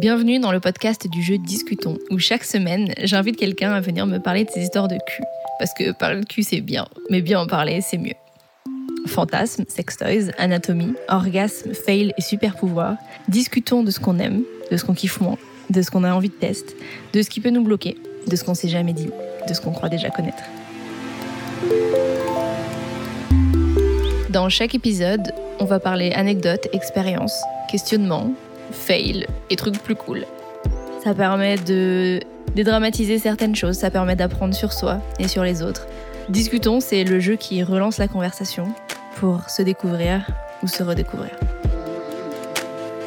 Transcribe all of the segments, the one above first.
Bienvenue dans le podcast du jeu Discutons, où chaque semaine, j'invite quelqu'un à venir me parler de ses histoires de cul. Parce que parler de cul, c'est bien, mais bien en parler, c'est mieux. Fantasmes, sextoys, anatomie, orgasme, fail et super pouvoir. Discutons de ce qu'on aime, de ce qu'on kiffe moins, de ce qu'on a envie de tester, de ce qui peut nous bloquer, de ce qu'on s'est jamais dit, de ce qu'on croit déjà connaître. Dans chaque épisode, on va parler anecdotes, expériences, questionnements, fail et trucs plus cool. Ça permet de dédramatiser certaines choses, ça permet d'apprendre sur soi et sur les autres. Discutons, c'est le jeu qui relance la conversation pour se découvrir ou se redécouvrir.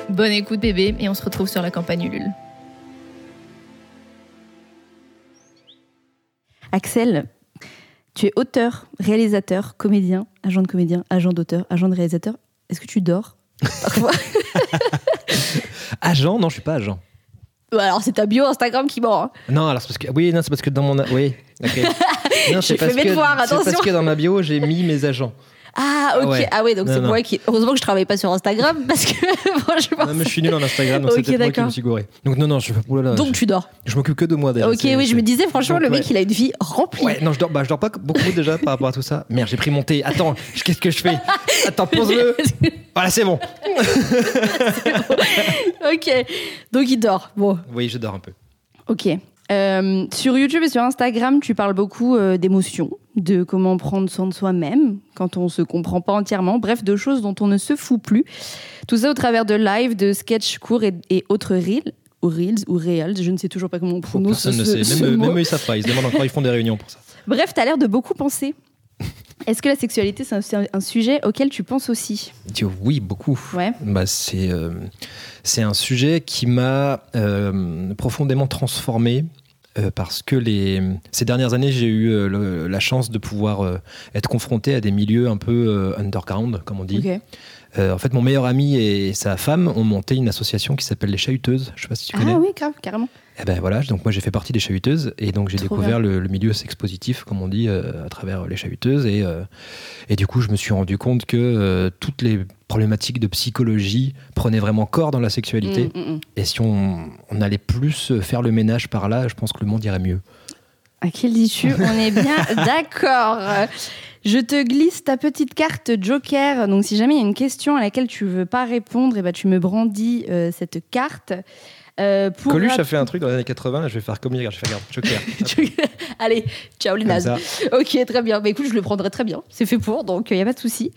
Bonne écoute bébé et on se retrouve sur la campagne Ulule. Axel, tu es auteur, réalisateur, comédien, agent de comédien, agent d'auteur, agent de réalisateur. Est-ce que tu dors? parfois Agent Non, je suis pas agent. Ouais, Alors c'est ta bio Instagram qui ment. hein. Non, alors c'est parce que oui, non, c'est parce que dans mon oui, ok. Non, J'ai c'est parce fait mes que devoirs, c'est parce attention. que dans ma bio j'ai mis mes agents. Ah ok. Ouais. Ah ouais, donc c'est moi qui. Heureusement que je travaille pas sur Instagram parce que franchement. Non, mais je suis nul en Instagram, donc Ok, c'est moi qui me suis gouré. Donc non, non, je oh là là, Donc je, tu dors. je m'occupe que de moi déjà. Ok, oui, je me disais franchement Donc, le mec ouais. il a une vie remplie. Ouais, non, je dors, bah, je dors pas beaucoup déjà par rapport à tout ça. Merde, j'ai pris mon thé. Attends, qu'est-ce que je fais? Attends, pose-le. Voilà, c'est bon. ok. Donc il dort. Bon. Oui, je dors un peu. Ok. Euh, sur YouTube et sur Instagram, tu parles beaucoup euh, d'émotions, de comment prendre soin de soi-même quand on se comprend pas entièrement, bref, de choses dont on ne se fout plus. Tout ça au travers de live, de sketchs courts et, et autres reels, ou reels, ou reels, je ne sais toujours pas comment on prononce Personne ne sait. ce Même, eux- mot. même eux, ils savent pas. Ils se demandent encore, ils font des réunions pour ça. Bref, tu as l'air de beaucoup penser. Est-ce que la sexualité, c'est un- sujet auquel tu penses aussi? Oui, beaucoup. Ouais. Bah, c'est euh, c'est un sujet qui m'a euh, profondément transformé euh, parce que les, ces dernières années, j'ai eu euh, le- la chance de pouvoir euh, être confronté à des milieux un peu underground, comme on dit. En fait, mon meilleur ami et sa femme ont monté une association qui s'appelle les Chahuteuses. Je sais pas si tu connais. Ah oui, grave, carrément. Et ben voilà, donc moi j'ai fait partie des Chahuteuses et donc j'ai découvert le, le milieu sexpositif, comme on dit, euh, à travers les Chahuteuses. Et, euh, et du coup, je me suis rendu compte que euh, toutes les problématiques de psychologie prenaient vraiment corps dans la sexualité. Mm, mm, mm. Et si on, on allait plus faire le ménage par là, je pense que le monde irait mieux. À qui le dis-tu? On est bien d'accord. Je te glisse ta petite carte Joker. Donc, si jamais il y a une question à laquelle tu veux pas répondre, et ben, tu me brandis euh, cette carte. Euh, pour Coluche a fait un truc dans les années 80, là, je vais faire comme hier, je vais faire regarde, Joker. Allez, ciao les nazes. Ok, très bien. Bah, écoute, je le prendrai très bien. C'est fait pour, donc il n'y a pas de souci.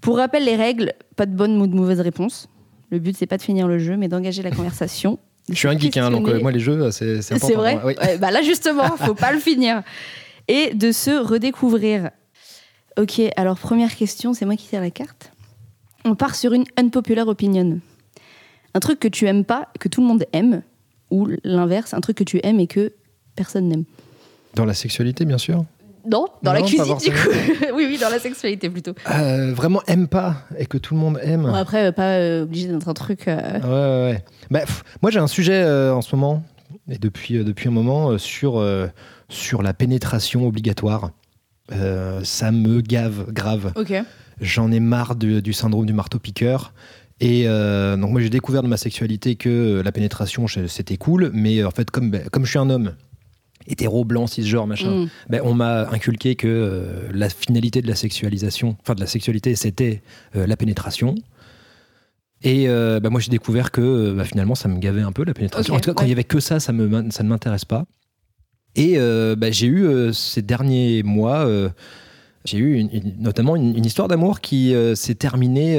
Pour rappel, les règles, pas de bonne ou de mauvaise réponse. Le but, c'est pas de finir le jeu, mais d'engager la conversation. Je suis un geek, hein, donc euh, moi les jeux, c'est c'est important. C'est vrai pour moi. Oui. Ouais, bah Là, justement, faut pas le finir. Et de se redécouvrir. Ok, alors première question, c'est moi qui tire la carte. On part sur une unpopular opinion. Un truc que tu aimes pas, que tout le monde aime, ou l'inverse, un truc que tu aimes et que personne n'aime. Dans la sexualité, bien sûr. Non, dans la Non, cuisine, du coup. oui, oui, dans la sexualité plutôt. Euh, vraiment aime pas et que tout le monde aime. Bon, après, euh, pas euh, obligé d'être un truc. euh, Ouais, ouais, ouais. Bah, pff, moi, j'ai un sujet euh, en ce moment, et depuis, euh, depuis un moment, euh, sur, euh, sur la pénétration obligatoire. Euh, ça me gave grave. Ok. J'en ai marre de- du syndrome du marteau-piqueur. Et euh, donc, moi, j'ai découvert de ma sexualité que la pénétration, c'était cool. Mais en fait, comme, bah, comme je suis un homme, hétéro, blanc, cisgenre, machin, Mm. ben, on m'a inculqué que euh, la finalité de la sexualisation, enfin de la sexualité, c'était euh, la pénétration. Et euh, ben, moi, j'ai découvert que bah, finalement, ça me gavait un peu la pénétration. En tout cas, quand il y avait que ça, ça, me, ça ne m'intéresse pas. Et bah, j'ai eu ces derniers mois, j'ai eu une- une- notamment une, une histoire d'amour qui s'est terminée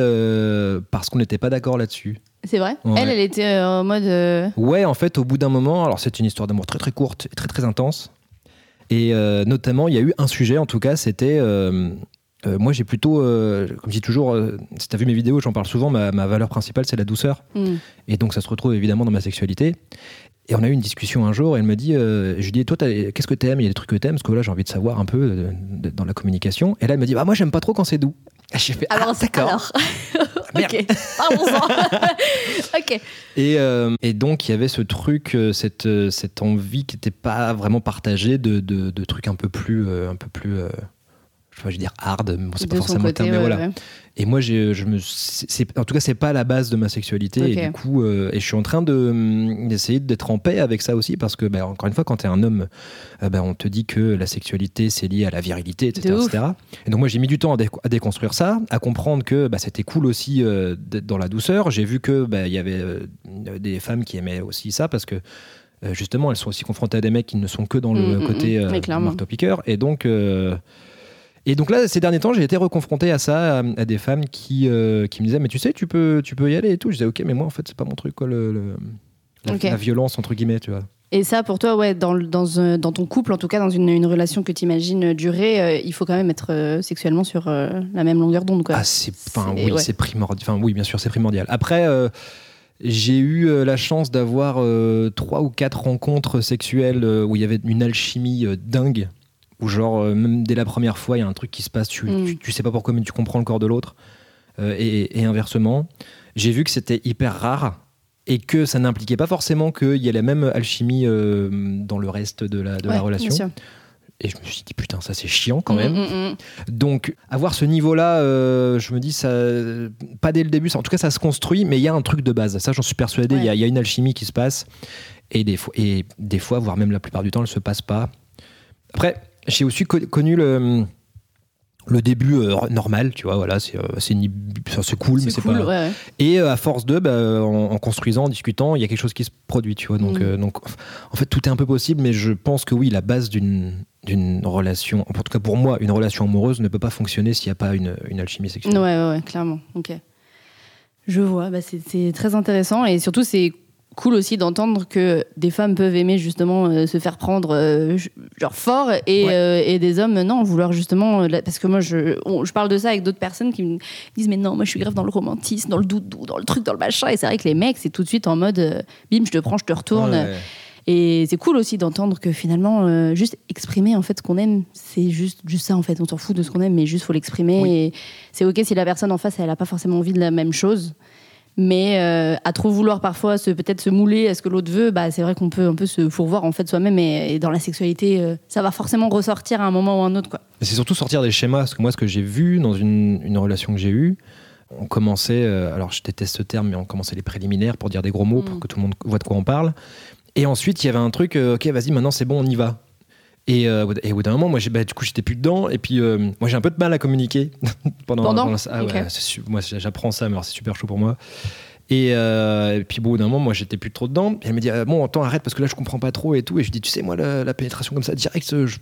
parce qu'on n'était pas d'accord là-dessus. C'est vrai Ouais. Elle, elle était euh, en mode. euh, Ouais, en fait, au bout d'un moment, alors c'est une histoire d'amour très très courte et très très intense. Et euh, notamment, il y a eu un sujet, en tout cas, c'était. euh, moi, j'ai plutôt, comme je dis toujours, si tu as vu mes vidéos, j'en parle souvent, ma, ma valeur principale, c'est la douceur. hmm. Et donc, ça se retrouve évidemment dans ma sexualité. Et on a eu une discussion un jour, et elle me dit euh, Je lui dis, toi, qu'est-ce que t'aimes? Il y a des trucs que t'aimes, parce que là, j'ai envie de savoir un peu de- dans la communication. Et là, elle me dit bah, Moi, j'aime pas trop quand c'est doux. Et J'ai fait Alors, ah, d'accord. alors. Merde. ok, parlons-en. ok. Et, euh, et donc, il y avait ce truc, euh, cette, euh, cette envie qui n'était pas vraiment partagée de, de, de trucs un peu plus, euh, un peu plus euh, je vais dire hard, bon, c'est pas forcément le côté, terme, mais ouais, voilà. ouais. Et moi, je me, en tout cas, c'est pas la base de ma sexualité. Et du coup, euh, et je suis en train de, hum, d'essayer d'être en paix avec ça aussi, parce que, bah, encore une fois, quand t'es un homme, euh, bah, on te dit que la sexualité, c'est lié à la virilité, etc. Et donc, moi, j'ai mis du temps à, dé- à déconstruire ça, à comprendre que bah, c'était cool aussi euh, d'être dans la douceur. J'ai vu que il y avait des femmes qui aimaient aussi ça, parce que justement, elles sont aussi confrontées à des mecs qui ne sont que dans le Mm, mm, côté mm. euh, Mais clairement. marteau-piqueur. Et donc. Euh, et donc là, ces derniers temps, j'ai été reconfronté à ça, à, à des femmes qui, euh, qui me disaient, mais tu sais, tu peux, tu peux y aller et tout. Je disais, ok, mais moi, en fait, c'est pas mon truc, quoi, le, le- la, violence, entre guillemets, tu vois. Et ça, pour toi, ouais, dans, dans, un- dans ton couple, en tout cas, dans une, une relation que tu imagines durer, euh, il faut quand même être euh, sexuellement sur euh, la même longueur d'onde, quoi. Ah, c'est, oui, ouais. c'est primordial. Enfin, oui, bien sûr, c'est primordial. Après, euh, j'ai eu euh, la chance d'avoir euh, trois ou quatre rencontres sexuelles euh, où il y avait une alchimie euh, dingue. Où, genre, euh, même dès la première fois, il y a un truc qui se passe, tu, Mm. tu, tu sais pas pourquoi, mais tu comprends le corps de l'autre. Euh, et, et inversement. J'ai vu que c'était hyper rare et que ça n'impliquait pas forcément qu'il y ait la même alchimie euh, dans le reste de la, de Ouais, la relation. bien sûr. Et je me suis dit, putain, ça c'est chiant quand Mm, même. mm, mm. Donc, avoir ce niveau-là, euh, je me dis, ça, pas dès le début, ça- en tout cas, ça se construit, mais il y a un truc de base. Ça, j'en suis persuadé, il y Ouais. y, a une alchimie qui se passe. Et des, fois, et des fois, voire même la plupart du temps, elle se passe pas. Après, j'ai aussi co- connu le, le début euh, normal, tu vois, voilà, c'est euh, c'est cool, mais C'est cool, pas. ouais. Et euh, à force de, bah, en, en construisant, en discutant, il y a quelque chose qui se produit, tu vois. Donc, Mm. euh, donc, en fait, tout est un peu possible, mais je pense que oui, la base d'une d'une relation, en tout cas pour moi, une relation amoureuse ne peut pas fonctionner s'il n'y a pas une, une alchimie sexuelle. Ouais, ouais, ouais, clairement. Ok. Je vois, bah, c'est très intéressant et surtout c'est cool aussi d'entendre que des femmes peuvent aimer justement euh, se faire prendre euh, genre fort et, Ouais. euh, et des hommes non vouloir justement parce que moi je, on- je parle de ça avec d'autres personnes qui me disent mais non moi je suis grave dans le romantisme dans le doudou dans le truc dans le machin et c'est vrai que les mecs c'est tout de suite en mode bim je te prends je te retourne Ouais. et c'est cool aussi d'entendre que finalement, euh, juste exprimer en fait ce qu'on aime, c'est juste, juste ça en fait. On s'en fout de ce qu'on aime, mais juste faut l'exprimer. Oui. Et c'est ok si la personne en face, elle a pas forcément envie de la même chose. Mais euh, à trop vouloir parfois se peut-être se mouler à ce que l'autre veut, bah c'est vrai qu'on peut un peu se fourvoir en fait soi-même et, et dans la sexualité, euh, ça va forcément ressortir à un moment ou à un autre quoi. C'est surtout sortir des schémas, parce que moi, ce que j'ai vu dans une, une relation que j'ai eue, on commençait, euh, alors je déteste ce terme, mais on commençait les préliminaires pour dire des gros mots, Mm. pour que tout le monde voit de quoi on parle. Et ensuite, il y avait un truc, ok, vas-y, maintenant c'est bon, on y va. Et, euh, et au bout d'un moment, moi, bah, du coup, j'étais plus dedans. Et puis, euh, moi, j'ai un peu de mal à communiquer pendant. Pendant pendant- ah ouais, moi, j'apprends ça, mais alors, c'est super chaud pour moi. Et, euh, et puis, au bout d'un moment, moi, j'étais plus trop dedans. Et elle me dit, bon, attends, arrête, parce que là, je comprends pas trop et tout. Et je dis, tu sais, moi, la, la pénétration comme ça, direct, je,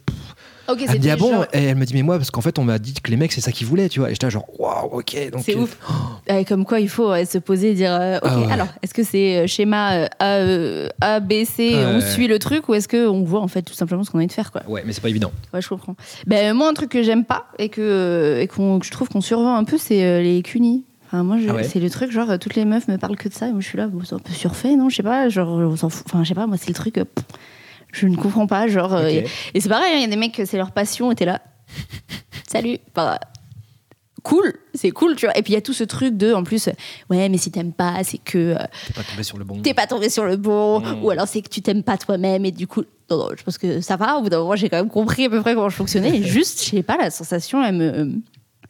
Ok, elle me dit ah bon Et elle me dit mais moi parce qu'en fait on m'a dit que les mecs c'est ça qu'ils voulaient tu vois et j'étais genre waouh ok donc C'est euh, ouf. Ouais, comme quoi, il faut se poser et dire euh, Ok, Ah ouais. alors, est-ce que c'est euh, schéma A, A, B, C, on suit le truc ou est-ce qu'on voit en fait tout simplement ce qu'on a envie de faire quoi ouais mais c'est pas évident Ouais, je comprends. Ben, moi, un truc que j'aime pas et que, et qu'on- que je trouve qu'on survend un peu, c'est les cunis. Enfin, moi, Ah ouais c'est le truc, genre, toutes les meufs me parlent que de ça et moi, je suis là, bon, c'est un peu surfait, non Je sais pas, genre, on s'en fout. Enfin, je sais pas, moi, c'est le truc, pff, je ne comprends pas, genre. euh, et et c'est pareil, il y a des mecs, c'est leur passion et t'es là. Salut. Enfin, cool, c'est cool, tu vois. Et puis il y a tout ce truc de, en plus, euh, ouais, mais si t'aimes pas, c'est que euh, t'es pas tombé sur le bon t'es pas tombé sur le bon, Mm. ou alors c'est que tu t'aimes pas toi-même et du coup, non, non, je pense que ça va. Au bout d'un moment, j'ai quand même compris à peu près comment je fonctionnais. Et juste, je sais pas, la sensation, elle me.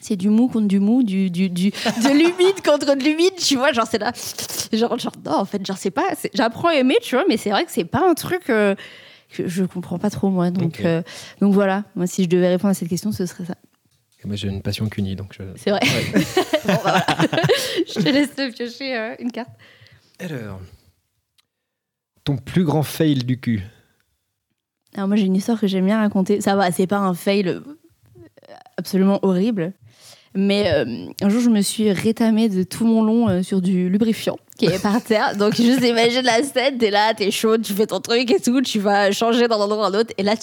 C'est du mou contre du mou, du, du, du, de l'humide contre de l'humide, tu vois, genre c'est là. Genre, genre, non, en fait, genre, c'est pas. J'apprends à aimer, tu vois, mais c'est vrai que c'est pas un truc euh, que je comprends pas trop, moi. Donc, euh, donc voilà, moi, si je devais répondre à cette question, ce serait ça. Et moi j'ai une passion cunie donc je... C'est vrai. Bon, bah, voilà. je te laisse te piocher euh, une carte. alors ton plus grand fail du cul Alors moi j'ai une histoire que j'aime bien raconter. Ça va, c'est pas un fail euh, absolument horrible. Mais euh, un jour je me suis rétamée de tout mon long euh, sur du lubrifiant qui est par terre. Donc juste imagine la scène, t'es là, t'es chaude, tu fais ton truc et tout, tu vas changer d'un endroit à un autre et là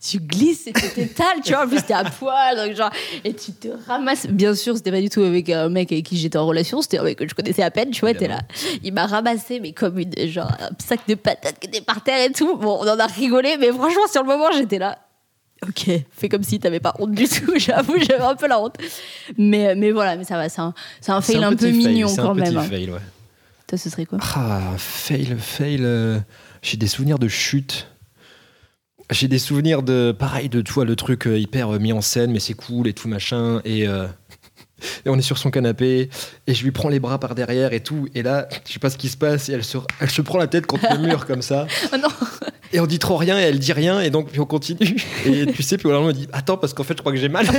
tu glisses et tu t'étales, tu vois, en plus t'es à poil, donc genre, et tu te ramasses. Bien sûr, c'était pas du tout avec un mec avec qui j'étais en relation, c'était un mec que je connaissais à peine, tu vois, t'es là. Il m'a ramassé, mais comme une, genre, un sac de patates qui était par terre et tout. Bon, on en a rigolé, mais franchement, sur le moment, j'étais là. Ok, fais comme si t'avais pas honte du tout, j'avoue, j'avais un peu la honte. Mais, mais voilà, mais ça va, c'est un, c'est un fail un, peu petit fail, mignon c'est quand un petit même. hein. fail, ouais. Toi, ce serait quoi? Ah, fail, fail. euh, J'ai des souvenirs de chute. j'ai des souvenirs de pareil de toi le truc euh, hyper euh, mis en scène mais c'est cool et tout machin et, et on est sur son canapé et je lui prends les bras par derrière et tout et là je sais pas ce qui se passe et elle se elle se prend la tête contre le mur comme ça Oh non et on dit trop rien et elle dit rien et donc puis on continue et tu sais puis au lendemain on dit attends parce qu'en fait je crois que j'ai mal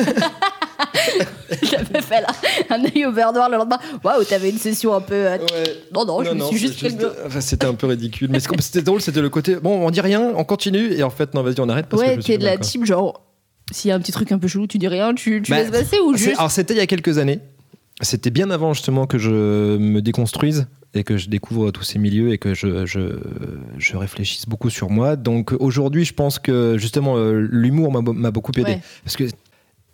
J'avais fait là un œil au beurre noir le lendemain. Waouh, t'avais une session un peu. euh, Ouais. Non, non, je me suis juste fait le enfin, c'était un peu ridicule mais ce c'était drôle c'était le côté bon on dit rien on continue et en fait non vas-y on arrête parce que je Ouais, me suis t'es de fait la mal, quoi. team genre. S'il y a un petit truc un peu chelou, tu dis rien, tu, tu Bah, laisses passer ou C'est- juste. Alors c'était il y a quelques années. C'était bien avant justement que je me déconstruise et que je découvre tous ces milieux et que je, je, je réfléchisse beaucoup sur moi. Donc aujourd'hui, je pense que justement euh, l'humour m'a, beaucoup aidé. Ouais. Parce que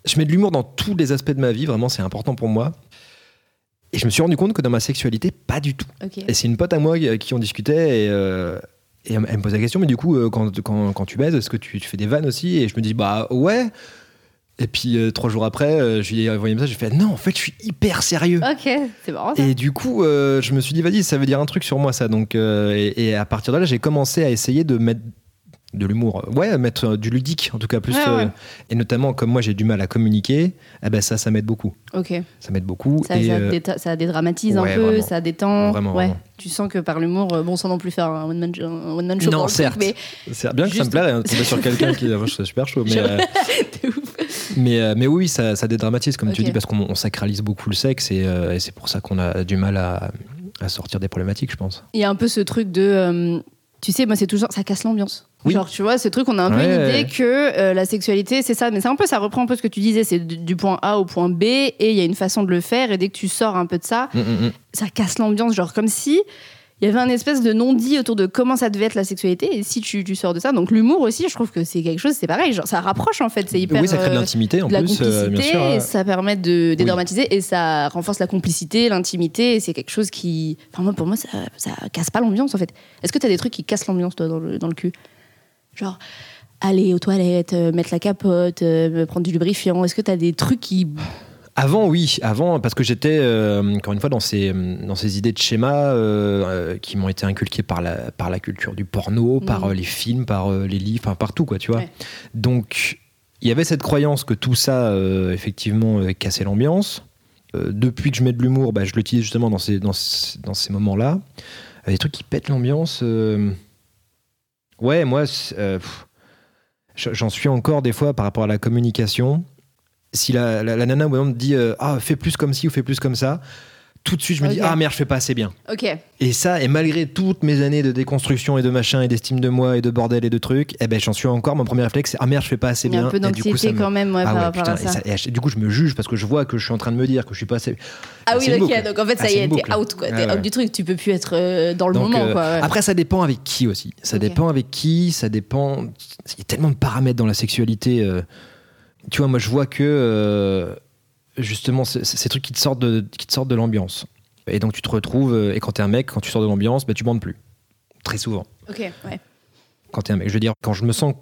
je mets de l'humour dans tous les aspects de ma vie, vraiment c'est important pour moi. Et je me suis rendu compte que dans ma sexualité, pas du tout. Et c'est une pote à moi qui qui on discutait et, euh, et elle me- posait la question, mais du coup, euh, quand, quand, quand tu baises, est-ce que tu, tu fais des vannes aussi? Et je me dis, bah ouais. Et puis euh, trois jours après, euh, je lui ai envoyé un message, j'ai fait, non, en fait, je suis hyper sérieux. Ok, c'est marrant ça. Et du coup, euh, je me suis dit, vas-y, ça veut dire un truc sur moi, ça. Donc, et, et à partir de là, j'ai commencé à essayer de mettre de l'humour. Ouais, mettre du ludique, en tout cas, plus. Ouais, ouais. et notamment, comme moi, j'ai du mal à communiquer, eh ben, ça, ça m'aide beaucoup. Ok. Ça m'aide beaucoup. Ça, et, ça, déta- ça dédramatise ouais, un peu, vraiment. ça détend. Vraiment. Tu sens que par l'humour, bon, sans non plus faire un one -man show Non, truc, certes. mais bien que ça me plairait, hein, tomber sur quelqu'un qui je serais super chaud. Mais, mais, euh, mais oui, ça, ça dédramatise, comme tu dis, parce qu'on on sacralise beaucoup le sexe et, euh, et c'est pour ça qu'on a du mal à, à sortir des problématiques, je pense. Il y a un peu ce truc de. euh, tu sais, moi, c'est toujours. Ça casse l'ambiance. Oui. Genre, tu vois, ce truc, on a un peu une idée que euh, la sexualité, c'est ça. Mais c'est un peu, ça reprend un peu ce que tu disais, c'est du, du point A au point B, et il y a une façon de le faire, et dès que tu sors un peu de ça, Mm, mm, mm. ça casse l'ambiance, genre comme si il y avait un espèce de non-dit autour de comment ça devait être la sexualité, et si tu, tu sors de ça. Donc l'humour aussi, je trouve que c'est quelque chose, c'est pareil, genre ça rapproche en fait, c'est hyper. oui, ça crée de euh, l'intimité en de la plus, complicité, euh, bien sûr. et ça permet de dédramatiser et ça renforce la complicité, l'intimité. et C'est quelque chose qui. Enfin, moi, pour moi, ça, ça casse pas l'ambiance en fait. Est-ce que t'as des trucs qui cassent l'ambiance toi dans le, dans le cul? Genre, aller aux toilettes, euh, mettre la capote, euh, prendre du lubrifiant. Est-ce que t'as des trucs qui. Avant, oui, avant, parce que j'étais, euh, encore une fois, dans ces, dans ces idées de schéma euh, euh, qui m'ont été inculquées par la, par la culture du porno, par euh, les films, par les livres, enfin, partout, quoi, tu vois. Ouais. Donc, il y avait cette croyance que tout ça, effectivement, cassait l'ambiance. Depuis que je mets de l'humour, bah, je l'utilise justement dans ces, dans, dans ces moments-là. Des trucs qui pètent l'ambiance. Ouais, moi, j'en suis encore des fois par rapport à la communication si la, la, la nana ou me dit euh, ah fais plus comme ci ou fais plus comme ça tout de suite je me dis ah merde je fais pas assez bien Ok. et ça et malgré toutes mes années de déconstruction et de machin et d'estime de moi et de bordel et de trucs eh ben j'en suis encore mon premier réflexe c'est ah merde je fais pas assez bien un peu Et du coup, d'anxiété quand même ouais, ah par ouais, rapport putain, à et ça. et du coup je me juge parce que je vois que je suis en train de me dire que je suis pas assez Ah oui, ok. boucle. Donc en fait, ça Ah, y est, t'es out quoi. Ah T'es ouais. out du truc. Tu peux plus être euh, dans le Donc, moment euh, quoi. Après, ça dépend avec qui aussi. Ça dépend avec qui, ça dépend. Il y a tellement de paramètres dans la sexualité. euh. Tu vois, moi, je vois que euh, justement, ces trucs qui te sortent de, qui te sortent de l'ambiance. Et donc, tu te retrouves, euh, et quand t'es un mec, quand tu sors de l'ambiance, bah, tu bandes plus. Très souvent. Ok. Ouais. Quand t'es un mec. Je veux dire, quand je me sens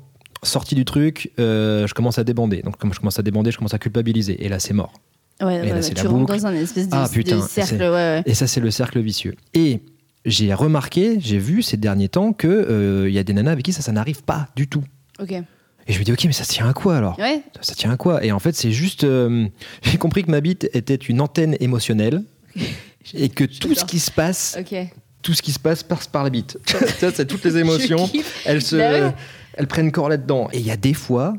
sorti du truc, euh, je commence à débander. Donc, quand je commence à débander, je commence à culpabiliser. Et là, c'est mort. Ouais, Et là, ouais, c'est tu la rentres dans un espèce de, Ah, putain, de cercle. Ouais. Et ça, c'est le cercle vicieux. Et j'ai remarqué, j'ai vu ces derniers temps que euh, il y a des nanas avec qui ça, ça n'arrive pas du tout. Ok. Et je me dis, ok, mais ça tient à quoi alors Ouais. Ça tient à quoi Et en fait, c'est juste. euh, j'ai compris que ma bite était une antenne émotionnelle et que tout ce qui se passe, tout ce qui se passe passe par la bite. ça, c'est toutes les émotions. Elles, se, Bah elles prennent corps là-dedans. Et il y a des fois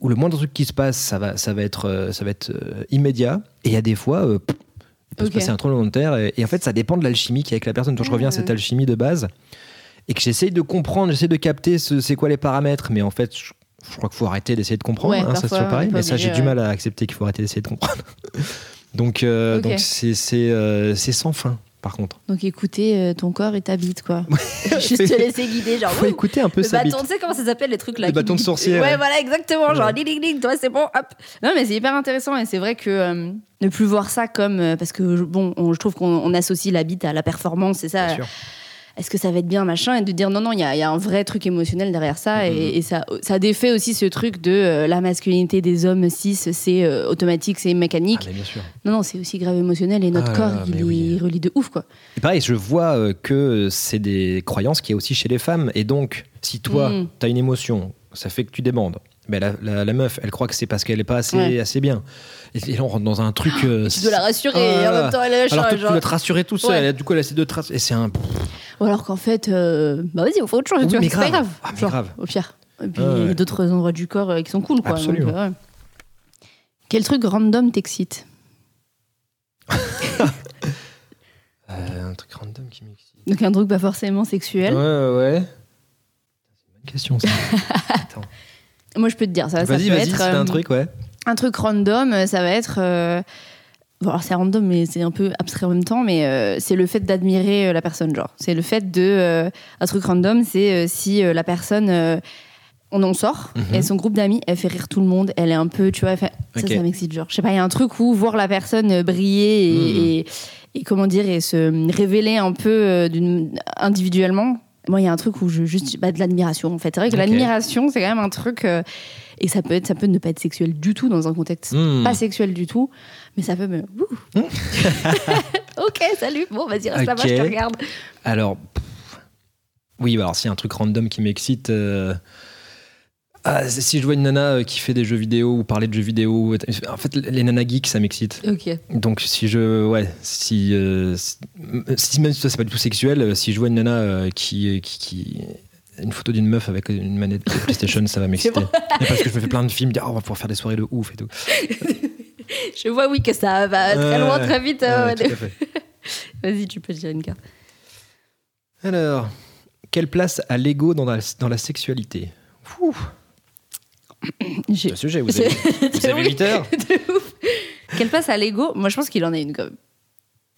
où le moindre truc qui se passe, ça va, ça va être, euh, ça va être euh, immédiat. Et il y a des fois, il peut se passer un tremblement de terre. Et, et en fait, ça dépend de l'alchimie qu'il y a avec la personne. Quand je reviens à cette Ah. alchimie de base, et que j'essaye de comprendre, j'essaie de capter ce- c'est quoi les paramètres. Mais en fait, je, je crois qu'il faut arrêter d'essayer de comprendre. Ouais, hein, ça, c'est toujours pareil. Mais ça, j'ai du mal à accepter qu'il faut arrêter d'essayer de comprendre. donc, euh, donc c'est c'est, euh, c'est sans fin, par contre. Donc écouter euh, ton corps et ta bite quoi. Juste te laisser guider genre. faut écouter un peu le sa bite. bâton, tu sais comment ça s'appelle les trucs là Le bâton de sorcier, Ouais, ouais. voilà, exactement. Genre, ding, ding, ding, toi, c'est bon, hop. Non, mais c'est hyper intéressant et c'est vrai que euh, ne plus voir ça comme. parce que, bon, on- je trouve qu'on on associe la bite à la performance, c'est ça. Bien sûr. Est-ce que ça va être bien, machin Et de dire non, non, il y a, il y a un vrai truc émotionnel derrière ça. Mhm. Et, et ça, ça défait aussi ce truc de euh, la masculinité des hommes cis, c'est euh, automatique, c'est mécanique. Ah, mais bien sûr. Non, non, c'est aussi grave émotionnel et notre Ah, corps, il oui. est relie de ouf, quoi. Et pareil, je vois euh, que c'est des croyances qu'il y a aussi chez les femmes. Et donc, Si toi, Mm. t'as une émotion, ça fait que tu débandes. Mais la, la- la meuf, elle croit que c'est parce qu'elle est pas assez, Ouais. assez bien. Et, et là, on rentre dans un truc. euh, Tu dois la rassurer Ah, et en même temps elle est Alors que tu genre- dois te rassurer tout seul. Ouais. Et Du coup, elle essaie de te rassurer. Et c'est un. Ou alors qu'en fait, euh, bah vas-y, on fait autre chose. Oui, tu vois, mais c'est pas grave. grave. Ah, mais Genre, grave. Au pire. Et puis il y a d'autres endroits du corps euh, qui sont cool, quoi. Absolument. Donc, euh, ouais. Quel truc random t'excite? Un truc random qui m'excite. Donc un truc pas forcément sexuel. ouais, ouais. C'est une bonne question, ça. Attends. Moi, je peux te dire ça. ça Vas-y, peut vas-y, être c'était euh, un truc, ouais. Un truc random. euh, Ça va être. euh, Bon, c'est random, mais c'est un peu abstrait en même temps. Mais euh, c'est le fait d'admirer euh, la personne, genre. C'est le fait de. euh, un truc random, c'est si la personne. on en sort, Mhm. et son groupe d'amis, elle fait rire tout le monde, elle est un peu, tu vois, elle fait- ça, ça m'excite, genre. Je sais pas, il y a un truc où voir la personne briller et, Mhm. et, et comment dire, et se révéler un peu individuellement. Moi, il y a un truc où je juste, bah, de l'admiration, en fait. C'est vrai que l'admiration, c'est quand même un truc, euh, et ça peut, être, ça peut ne pas être sexuel du tout dans un contexte Hmm. pas sexuel du tout, mais ça peut me. Ouh. ok, salut. Bon, vas-y, reste là-bas, Ok. je te regarde. Alors, pff, oui, alors s'il y a un truc random qui m'excite, euh, ah, si je vois une nana euh, qui fait des jeux vidéo ou parler de jeux vidéo, en fait, les nanas geeks, ça m'excite. Donc si je, ouais, si, euh, si, si- même si ça c'est pas du tout sexuel, euh, si je vois une nana euh, qui, qui, qui- une photo d'une meuf avec une manette de PlayStation, ça va m'exciter. Parce que je me fais plein de films, dire, oh, on va pouvoir faire des soirées de ouf et tout. Je vois, oui, que ça va très loin, très vite. euh, Ouais, fait. Vas-y, tu peux tirer une carte. Alors, quelle place a l'ego dans la, dans la sexualité? Ouh, C'est un sujet, vous C'est- avez, vous avez oui. 8 heures De ouf. Quelle place à l'ego? Moi, je pense qu'il en a une quand même.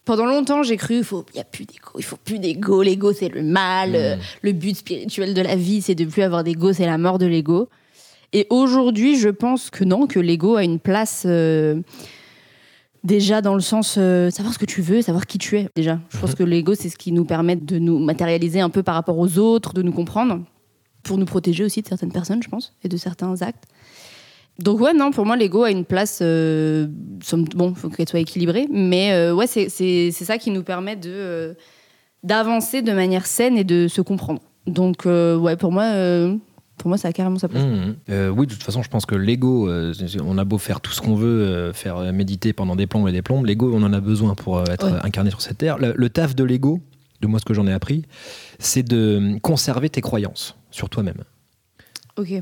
Pendant longtemps, j'ai cru il faut, y a plus d'ego, il faut plus d'ego. L'ego, c'est le mal. Mm. euh, Le but spirituel de la vie, c'est de plus avoir d'ego, c'est la mort de l'ego. Et aujourd'hui, je pense que non, que l'ego a une place euh, déjà dans le sens euh, savoir ce que tu veux, savoir qui tu es. Déjà, je pense que l'ego, c'est ce qui nous permet de nous matérialiser un peu par rapport aux autres, de nous comprendre, pour nous protéger aussi de certaines personnes, je pense, et de certains actes. Donc ouais, non, pour moi, l'ego a une place. euh, bon, faut qu'elle soit équilibrée, mais euh, ouais, c'est ça qui nous permet de euh, d'avancer de manière saine et de se comprendre. Donc euh, ouais, pour moi, pour moi, ça a carrément sa place. Mhm. Euh, oui, de toute façon, je pense que l'ego, euh, on a beau faire tout ce qu'on veut, euh, faire méditer pendant des plombes et des plombes, l'ego, on en a besoin pour être Ouais. incarné sur cette terre. Le, le taf de l'ego, de moi ce que j'en ai appris, c'est de conserver tes croyances sur toi-même.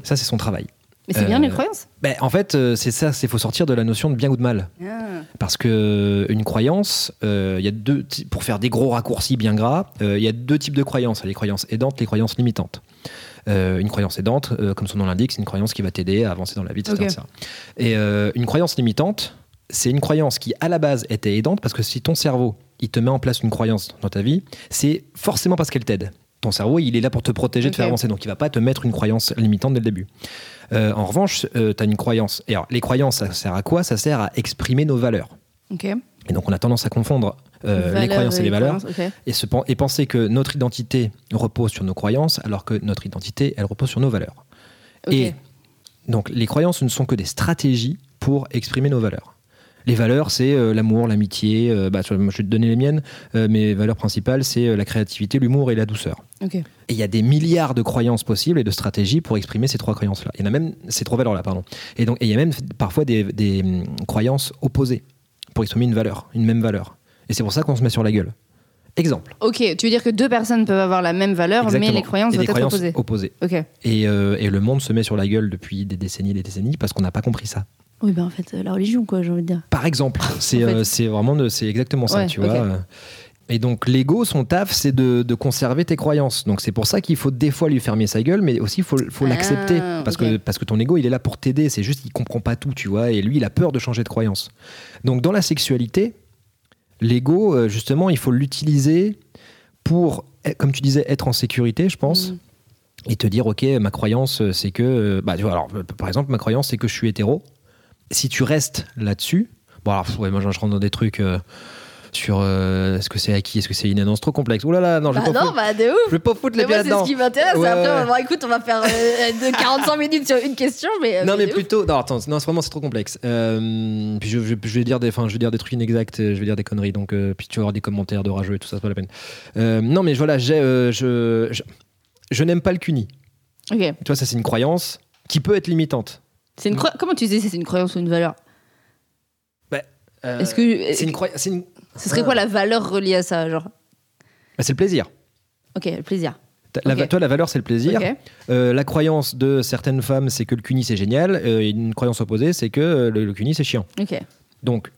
Ça, c'est son travail. Mais c'est bien Euh, les croyances? Ben, en fait, euh, c'est ça, c'est faut sortir de la notion de bien ou de mal. Ah. Parce que euh, une croyance, il y a deux, pour faire des gros raccourcis bien gras, il y a deux types de croyances les croyances aidantes, les croyances limitantes. Euh, une croyance aidante, euh, comme son nom l'indique, c'est une croyance qui va t'aider à avancer dans la vie, etc. Ok. etc. Et euh, une croyance limitante, c'est une croyance qui à la base était aidante parce que si ton cerveau il te met en place une croyance dans ta vie, c'est forcément parce qu'elle t'aide. Ton cerveau, il est là pour te protéger, Ok. te faire avancer, donc il va pas te mettre une croyance limitante dès le début. Euh, en revanche, tu as une croyance. Et alors, les croyances, ça sert à quoi? Ça sert à exprimer nos valeurs. Et donc on a tendance à confondre euh, les croyances et les valeurs et, se, et penser que notre identité repose sur nos croyances alors que notre identité, elle repose sur nos valeurs. Et donc les croyances ne sont que des stratégies pour exprimer nos valeurs. Les valeurs, c'est euh, l'amour, l'amitié. euh, bah, je vais te donner les miennes. Euh, mes valeurs principales, c'est la créativité, l'humour et la douceur. Et il y a des milliards de croyances possibles et de stratégies pour exprimer ces trois croyances-là. Il y en a même ces trois valeurs-là, pardon. Et donc, il y a même parfois des, des, hum, croyances opposées pour exprimer une valeur, une même valeur. Et c'est pour ça qu'on se met sur la gueule. Exemple. Ok. Tu veux dire que deux personnes peuvent avoir la même valeur, mais les croyances doivent être opposées. opposées. Ok. Et, euh, et le monde se met sur la gueule depuis des décennies et des décennies parce qu'on n'a pas compris ça. Oui, ben en fait, euh, la religion, quoi, j'ai envie de dire. Par exemple, c'est En fait. euh, vraiment c'est exactement ça, Ouais, tu vois. euh. Et donc l'ego, son taf, c'est de, de conserver tes croyances. Donc c'est pour ça qu'il faut des fois lui fermer sa gueule, mais aussi il faut, faut Ah, l'accepter parce que parce que ton ego, il est là pour t'aider. C'est juste qu'il comprend pas tout, tu vois. Et lui, il a peur de changer de croyance. Donc dans la sexualité, l'ego, justement, il faut l'utiliser pour, eh, comme tu disais, être en sécurité, je pense. Mm. Et te dire, ok, ma croyance, c'est que, bah, tu vois, alors, par exemple, ma croyance, c'est que je suis hétéro. Si tu restes là-dessus, bon, alors, ouais, moi, je rentre dans des trucs euh, sur euh, est-ce que c'est acquis, est-ce que c'est non, c'est trop complexe? Oh là là, non, je vais Bah pas non, foutre, bah de ouf. je vais pas foutre les Mais pieds c'est là-dedans. ce qui m'intéresse. Ouais, Après, ouais. voir, écoute, on va faire euh, de 45 minutes sur une question, mais. euh, Non mais ouf. plutôt non attends non c'est vraiment c'est trop complexe euh, puis je, je- je vais dire des enfin je vais dire des trucs inexacts euh, je vais dire des conneries donc puis tu vas avoir des commentaires de rageux et tout ça c'est pas la peine non mais voilà j'ai je je, je n'aime pas le cuni Ok. Tu vois, ça, c'est une croyance qui peut être limitante. C'est une cro- Comment tu disais c'est une croyance ou une valeur? Euh, Est-ce que c'est une croyance. c'est une- ce serait quoi la valeur reliée à ça, genre? Bah, c'est le plaisir. Ok, le plaisir. La toi, la valeur, c'est le plaisir. Euh, la croyance de certaines femmes, c'est que le cuni, c'est génial. Euh, une croyance opposée, c'est que euh, le, le cuni, c'est chiant. Ok. Donc,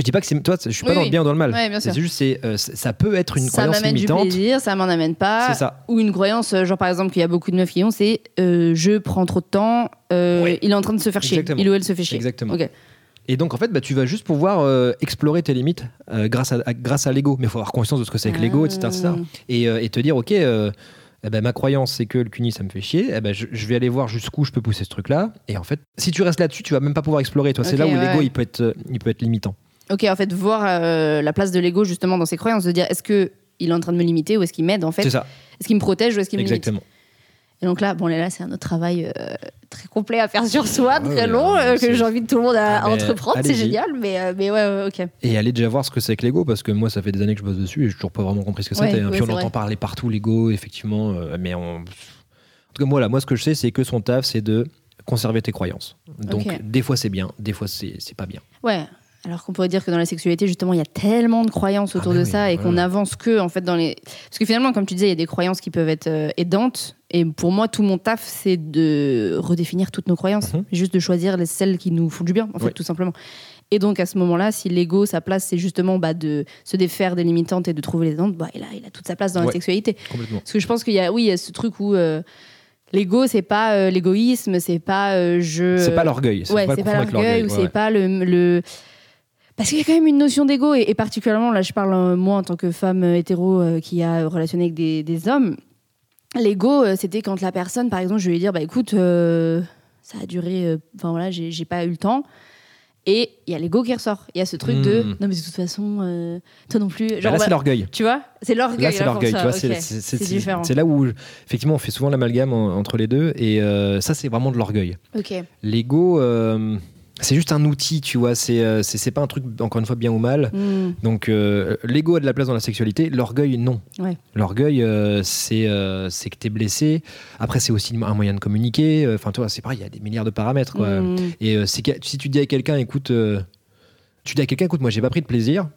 je dis pas que c'est. Toi, je suis pas Oui, dans le bien ou dans le mal. Ouais, bien sûr. c'est juste, c'est, euh, c- ça peut être une ça croyance m'amène du limitante. plaisir, ça m'en amène pas. C'est ça. Ou une croyance, euh, genre par exemple, qu'il y a beaucoup de meufs qui ont, c'est euh, je prends trop de temps, euh, il est en train de se faire chier. Il ou elle se fait chier. Exactement. Et donc, en fait, bah, tu vas juste pouvoir explorer tes limites grâce, à, à- grâce à l'ego. Mais il faut avoir conscience de ce que c'est que l'ego, etc. etc. Ah. Et, et te dire, OK, eh ben, ma croyance, c'est que le cuni, ça me fait chier. Eh ben, je, je vais aller voir jusqu'où je peux pousser ce truc-là. Et en fait, si tu restes là-dessus, tu vas même pas pouvoir explorer. Toi, c'est là où ouais, l'ego, il, peut être, il peut être limitant. Ok, en fait, voir euh, la place de l'ego justement dans ses croyances, de dire est-ce que il est en train de me limiter ou est-ce qu'il m'aide en fait? C'est ça, Est-ce qu'il me protège ou est-ce qu'il me limite? Exactement. Et donc là, bon, là, c'est un autre travail euh, très complet à faire sur soi, Ouais, très ouais, long, euh, que j'ai envie de tout le monde à, Ah, entreprendre. C'est génial, mais, euh, mais ouais, ouais, ok. Et aller déjà voir ce que c'est que l'ego, parce que moi, ça fait des années que je bosse dessus et j'ai toujours pas vraiment compris ce que c'était. ouais, Puis on entend vrai. parler partout, l'ego, effectivement. mais on... En tout cas, moi, là, moi, ce que je sais, c'est que son taf, c'est de conserver tes croyances. Donc, des fois, c'est bien, des fois, c'est pas bien. Ouais. Alors qu'on pourrait dire que dans la sexualité, justement, il y a tellement de croyances autour Ah de oui, ça et ouais. qu'on avance que, en fait, dans les. Parce que finalement, comme tu disais, il y a des croyances qui peuvent être euh, aidantes. Et pour moi, tout mon taf, c'est de redéfinir toutes nos croyances. Mhm. Juste de choisir les, celles qui nous font du bien, en fait, tout simplement. Et donc, à ce moment-là, si l'ego, sa place, c'est justement bah, de se défaire des limitantes et de trouver les aidantes, bah, il, a, il a toute sa place dans la sexualité. Complètement. Parce que je pense qu'il y a, oui, il y a ce truc où. euh, L'ego, c'est pas euh, l'égoïsme, c'est pas euh, je. C'est pas l'orgueil. Ouais, c'est pas l'orgueil ou ouais, c'est pas le, le- Parce qu'il y a quand même une notion d'ego, et, et particulièrement, là, je parle euh, moi en tant que femme euh, hétéro euh, qui a relationné avec des, des hommes. L'ego, euh, c'était quand la personne, par exemple, je vais lui dire, bah écoute, ça a duré, enfin voilà, j'ai pas eu le temps. Et il y a l'ego qui ressort. Il y a ce truc de, Hmm. non mais de toute façon, toi non plus. Bah, Genre, là, bah, c'est l'orgueil. tu vois, c'est l'orgueil. Là, c'est pour l'orgueil. c'est- différent. c'est là où, effectivement, on fait souvent l'amalgame en- entre les deux. Et ça, c'est vraiment de l'orgueil. Ok. L'ego, c'est juste un outil, tu vois. C'est euh, c'est c'est pas un truc, encore une fois, bien ou mal. Hmm. Donc, euh, l'ego a de la place dans la sexualité, l'orgueil, non. Ouais. L'orgueil, euh, c'est euh, c'est que t'es blessé. Après, c'est aussi un moyen de communiquer. Enfin, toi, c'est pareil, il y a des milliards de paramètres, quoi. Hmm. Et c'est si tu dis à quelqu'un, écoute, tu dis à quelqu'un, écoute, moi, j'ai pas pris de plaisir.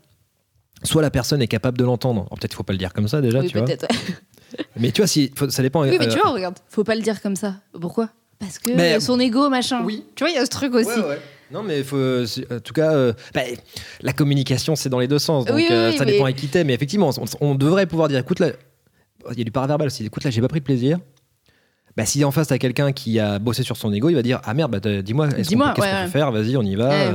Soit la personne est capable de l'entendre. Peut-être qu'il faut pas le dire comme ça déjà, Oui, tu vois. Mais tu vois, si, faut- ça dépend. Oui, mais tu vois, regarde, faut pas le dire comme ça. Pourquoi? Parce que Mais- son ego, machin. Oui. Tu vois, il y a ce truc aussi. Ouais, ouais. Non, mais faut, euh, en tout cas, euh, bah, la communication, c'est dans les deux sens. Donc, Oui, oui, euh, ça mais- dépend à qui t'es. Mais effectivement, on, on devrait pouvoir dire écoute, là, il y a du paraverbal. Si écoute, là, j'ai pas pris de plaisir. Bah, si en face, t'as quelqu'un qui a bossé sur son ego, il va dire ah merde, bah, dis-moi, est-ce qu'on qu'est-ce ouais, qu'on peut faire? Vas-y, on y va. Ouais.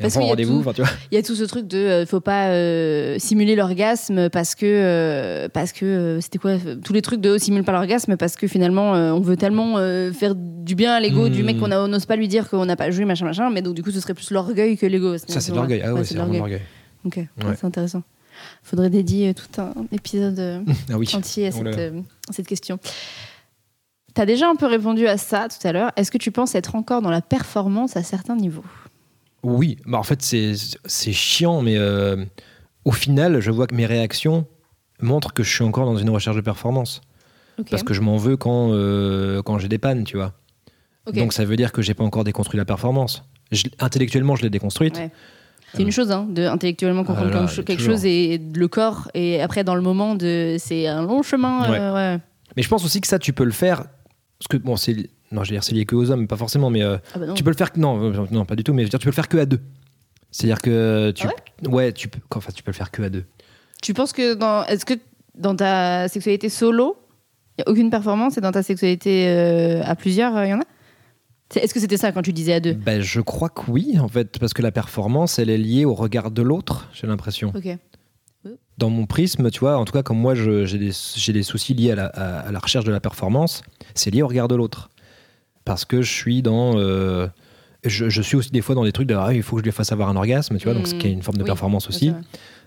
Parce qu'il y a tout- enfin, tu vois. Il y a tout ce truc de euh, faut pas euh, simuler l'orgasme parce que euh, parce que euh, c'était quoi tous les trucs de simule pas l'orgasme parce que finalement on veut tellement faire du bien à l'ego du mec qu'on n'ose pas lui dire qu'on n'a pas joué machin machin mais donc du coup ce serait plus l'orgueil que l'ego. Ça, c'est l'orgueil. Ah ouais, Ouais, c'est l'orgueil. Ok, ouais, c'est intéressant. Faudrait dédier tout un épisode Ah oui. entier à Oh cette, à cette question. Tu as déjà un peu répondu à ça tout à l'heure. Est-ce que tu penses être encore dans la performance à certains niveaux? Oui, bah, en fait, c'est c'est chiant, mais euh, au final, je vois que mes réactions montrent que je suis encore dans une recherche de performance. Parce que je m'en veux quand, euh, quand j'ai des pannes, tu vois. Donc ça veut dire que j'ai pas encore déconstruit la performance. Je- intellectuellement, je l'ai déconstruite. Ouais. C'est une chose, hein, de intellectuellement comprendre Ah là, quelque, chose et le corps, et après dans le moment, de, c'est un long chemin. euh, ouais. Mais je pense aussi que ça, tu peux le faire. Parce que, bon, c'est. Non, je vais dire, c'est lié que aux hommes, pas forcément, mais euh, Ah bah tu peux le faire. Non, euh, non, pas du tout, mais je veux dire, tu peux le faire que à deux. C'est-à-dire que tu. Ah ouais, tu peux. Enfin, tu peux le faire que à deux. Tu penses que dans, est-ce que dans ta sexualité solo, il n'y a aucune performance et dans ta sexualité euh, à plusieurs, il y en a? Est-ce que c'était ça quand tu disais à deux? Ben, je crois que oui, en fait, parce que la performance, elle est liée au regard de l'autre, j'ai l'impression. Ok. Dans mon prisme, tu vois, en tout cas, comme moi, j'ai des, soucis liés à la, à- à la recherche de la performance, c'est lié au regard de l'autre. Parce que je suis dans. euh, je, je suis aussi des fois dans des trucs de. Ah, il faut que je lui fasse avoir un orgasme, tu vois, donc ce qui est une forme de Oui, performance aussi.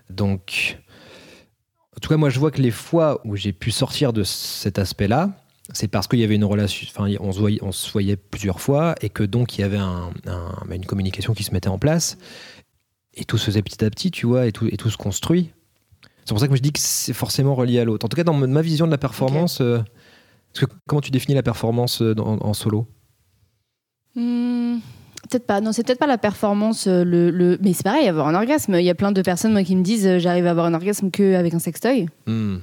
Donc, en tout cas, moi, je vois que les fois où j'ai pu sortir de cet aspect-là, c'est parce qu'il y avait une relation, enfin, on se voyait, on se voyait plusieurs fois et que donc il y avait un- un- bah, une communication qui se mettait en place et tout se faisait petit à petit, tu vois, et tout, et tout se construit. C'est pour ça que je dis que c'est forcément relié à l'autre. En tout cas, dans ma vision de la performance, euh, parce Parce que comment tu définis la performance euh, en solo? Hmm, peut-être pas. Non, c'est peut-être pas la performance. euh, Le, le... Mais c'est pareil, avoir un orgasme. Il y a plein de personnes moi, qui me disent euh, j'arrive à avoir un orgasme qu'avec un sextoy. Hmm.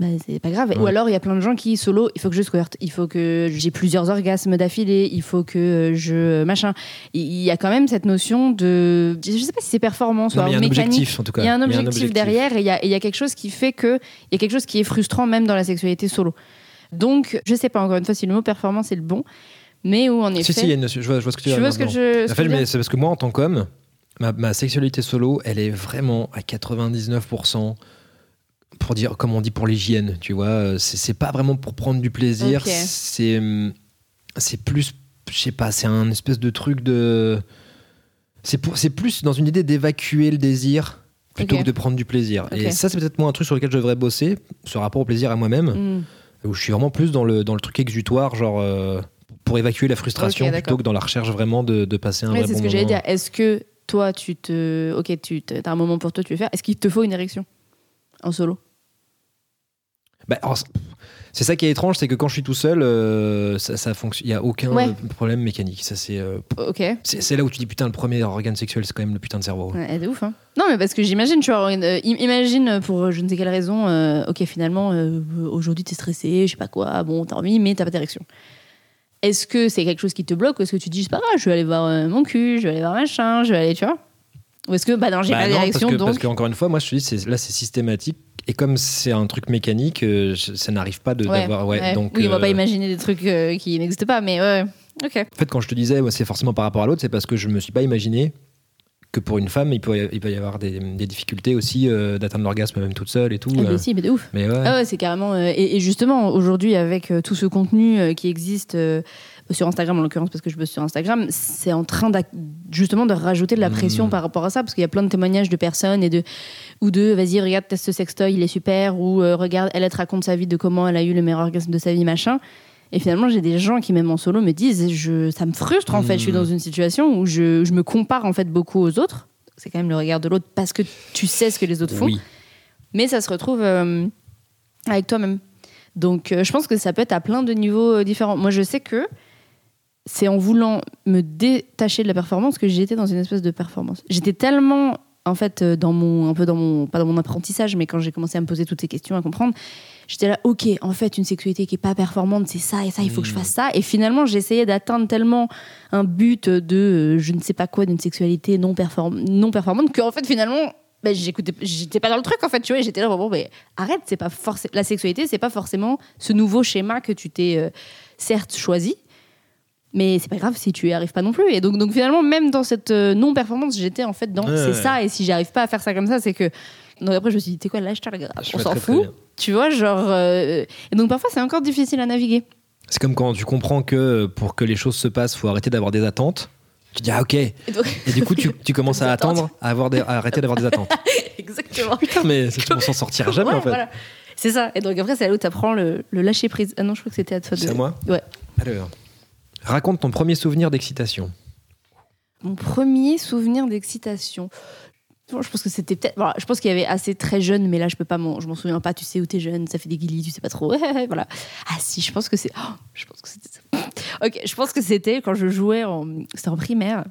Bah, c'est pas grave. Ouais. Ou alors il y a plein de gens qui solo, il faut que je squirte, il faut que j'ai plusieurs orgasmes d'affilée, il faut que je machin. Il y a quand même cette notion de, je sais pas si c'est performance Non, ou mais il y a un mécanique. objectif en tout cas. Il y a un objectif, derrière et il y a, et il y a quelque chose qui fait que il y a quelque chose qui est frustrant même dans la sexualité solo. Donc je sais pas encore une fois si le mot performance est le bon, mais où en effet. Si, si, il y a une- je, vois, je vois ce que tu tu veux vois dire ce que je. En fait, mais c'est parce que moi, en tant qu'homme, ma, ma sexualité solo, elle est vraiment à 99%, pour dire, comme on dit pour l'hygiène, tu vois. euh, C'est pas vraiment pour prendre du plaisir, c'est hum, c'est plus, je sais pas, c'est un espèce de truc de. C'est pour- c'est plus dans une idée d'évacuer le désir plutôt que de prendre du plaisir. Et ça, c'est peut-être moi un truc sur lequel je devrais bosser, ce rapport au plaisir à moi-même, Hmm. Où je suis vraiment plus dans le, dans le truc exutoire, genre. euh, pour évacuer la frustration plutôt que dans la recherche vraiment de, de passer un Ouais, vrai c'est bon ce que j'allais moment. dire. Est-ce que toi, tu te. Ok, tu as un moment pour toi, tu veux faire. Est-ce qu'il te faut une érection en solo? Bah, alors, c'est- ça qui est étrange, c'est que quand je suis tout seul, euh, ça, ça fonctionne. Il y a aucun Ouais. problème mécanique. Ça c'est, euh, Ok. c'est, là où tu dis putain le premier organe sexuel, c'est quand même le putain de cerveau. Ouais, de ouf, hein. Non, mais parce que j'imagine, tu vois, euh, im- imagine pour je ne sais quelle raison, ok, finalement, aujourd'hui t'es stressé, je sais pas quoi, bon, t'as envie, mais t'as pas d'érection. Est-ce que c'est quelque chose qui te bloque ou est-ce que tu te dis, c'est pas grave, je vais aller voir mon cul, je vais aller voir machin, je vais aller, tu vois? Ou est-ce que, bah non, j'ai Bah pas d'érection, donc. parce que encore une fois, moi je te dis, là c'est systématique. Et comme c'est un truc mécanique, euh, ça n'arrive pas de, Ouais, d'avoir. Ouais, ouais. donc, oui, on va euh, pas imaginer des trucs euh, qui n'existent pas, mais ouais. En fait, quand je te disais, c'est forcément par rapport à l'autre, c'est parce que je me suis pas imaginé que pour une femme, il peut y, il peut y avoir des, des difficultés aussi euh, d'atteindre l'orgasme même toute seule et tout. Ah, euh. mais si, mais de ouf. Mais ouais. Ah ouais, c'est carrément. euh, et, et justement, aujourd'hui, avec tout ce contenu qui existe sur Instagram, en l'occurrence, parce que je bosse sur Instagram, c'est en train justement de rajouter de la pression Mm. par rapport à ça, parce qu'il y a plein de témoignages de personnes et de ou de vas-y, regarde, teste ce sextoy, il est super, ou euh, regarde, elle, elle te raconte sa vie de comment elle a eu le meilleur orgasme de sa vie, machin. Et finalement, j'ai des gens qui, même en solo, me disent je, ça me frustre en fait. Je suis dans une situation où je, je me compare en fait beaucoup aux autres. C'est quand même le regard de l'autre parce que tu sais ce que les autres font oui. mais ça se retrouve euh, avec toi-même. Donc, euh, je pense que ça peut être à plein de niveaux différents. Moi, je sais que c'est en voulant me détacher de la performance que j'étais dans une espèce de performance. J'étais tellement, en fait, euh, dans mon, un peu dans mon, pas dans mon apprentissage, mais quand j'ai commencé à me poser toutes ces questions, à comprendre, j'étais là, ok, en fait, une sexualité qui est pas performante, c'est ça et ça, il faut que je fasse ça. Et finalement, j'essayais d'atteindre tellement un but de euh, je ne sais pas quoi d'une sexualité non, perform non performante que, en fait, finalement, ben, j'écoutais, j'étais pas dans le truc en fait, tu vois, j'étais là bon, mais arrête, c'est pas forcément la sexualité, c'est pas forcément ce nouveau schéma que tu t'es euh, certes choisi, mais c'est pas grave si tu y arrives pas non plus. Et donc, donc finalement, même dans cette euh, non-performance, j'étais en fait dans Ouais, c'est ouais. ça, et si j'arrive pas à faire ça comme ça, c'est que. Donc après, je me suis dit, t'es quoi, lâche-toi, Je on s'en fout, tu vois, genre. euh, Et donc parfois, c'est encore difficile à naviguer. C'est comme quand tu comprends que pour que les choses se passent, faut arrêter d'avoir des attentes. Tu dis ah ok. Et du coup tu, tu commences à attendre, à, avoir des, à arrêter d'avoir des attentes. exactement. Putain mais on s'en sortira jamais Ouais, en fait. voilà. C'est ça. Et donc après, c'est là où t'apprends le, le lâcher prise. Ah non, je crois que c'était à toi de. C'est à moi Ouais. Alors, raconte ton premier souvenir d'excitation. Mon premier souvenir d'excitation. Je pense que c'était peut-être. je pense qu'il y avait assez très jeune, mais là, je peux pas m'en, je m'en souviens pas. Tu sais où t'es jeune, ça fait des guilis, tu sais pas trop. voilà. Ah si, je pense que c'est. oh, je pense que c'était ça. Ok, je pense que c'était quand je jouais en. C'était en primaire.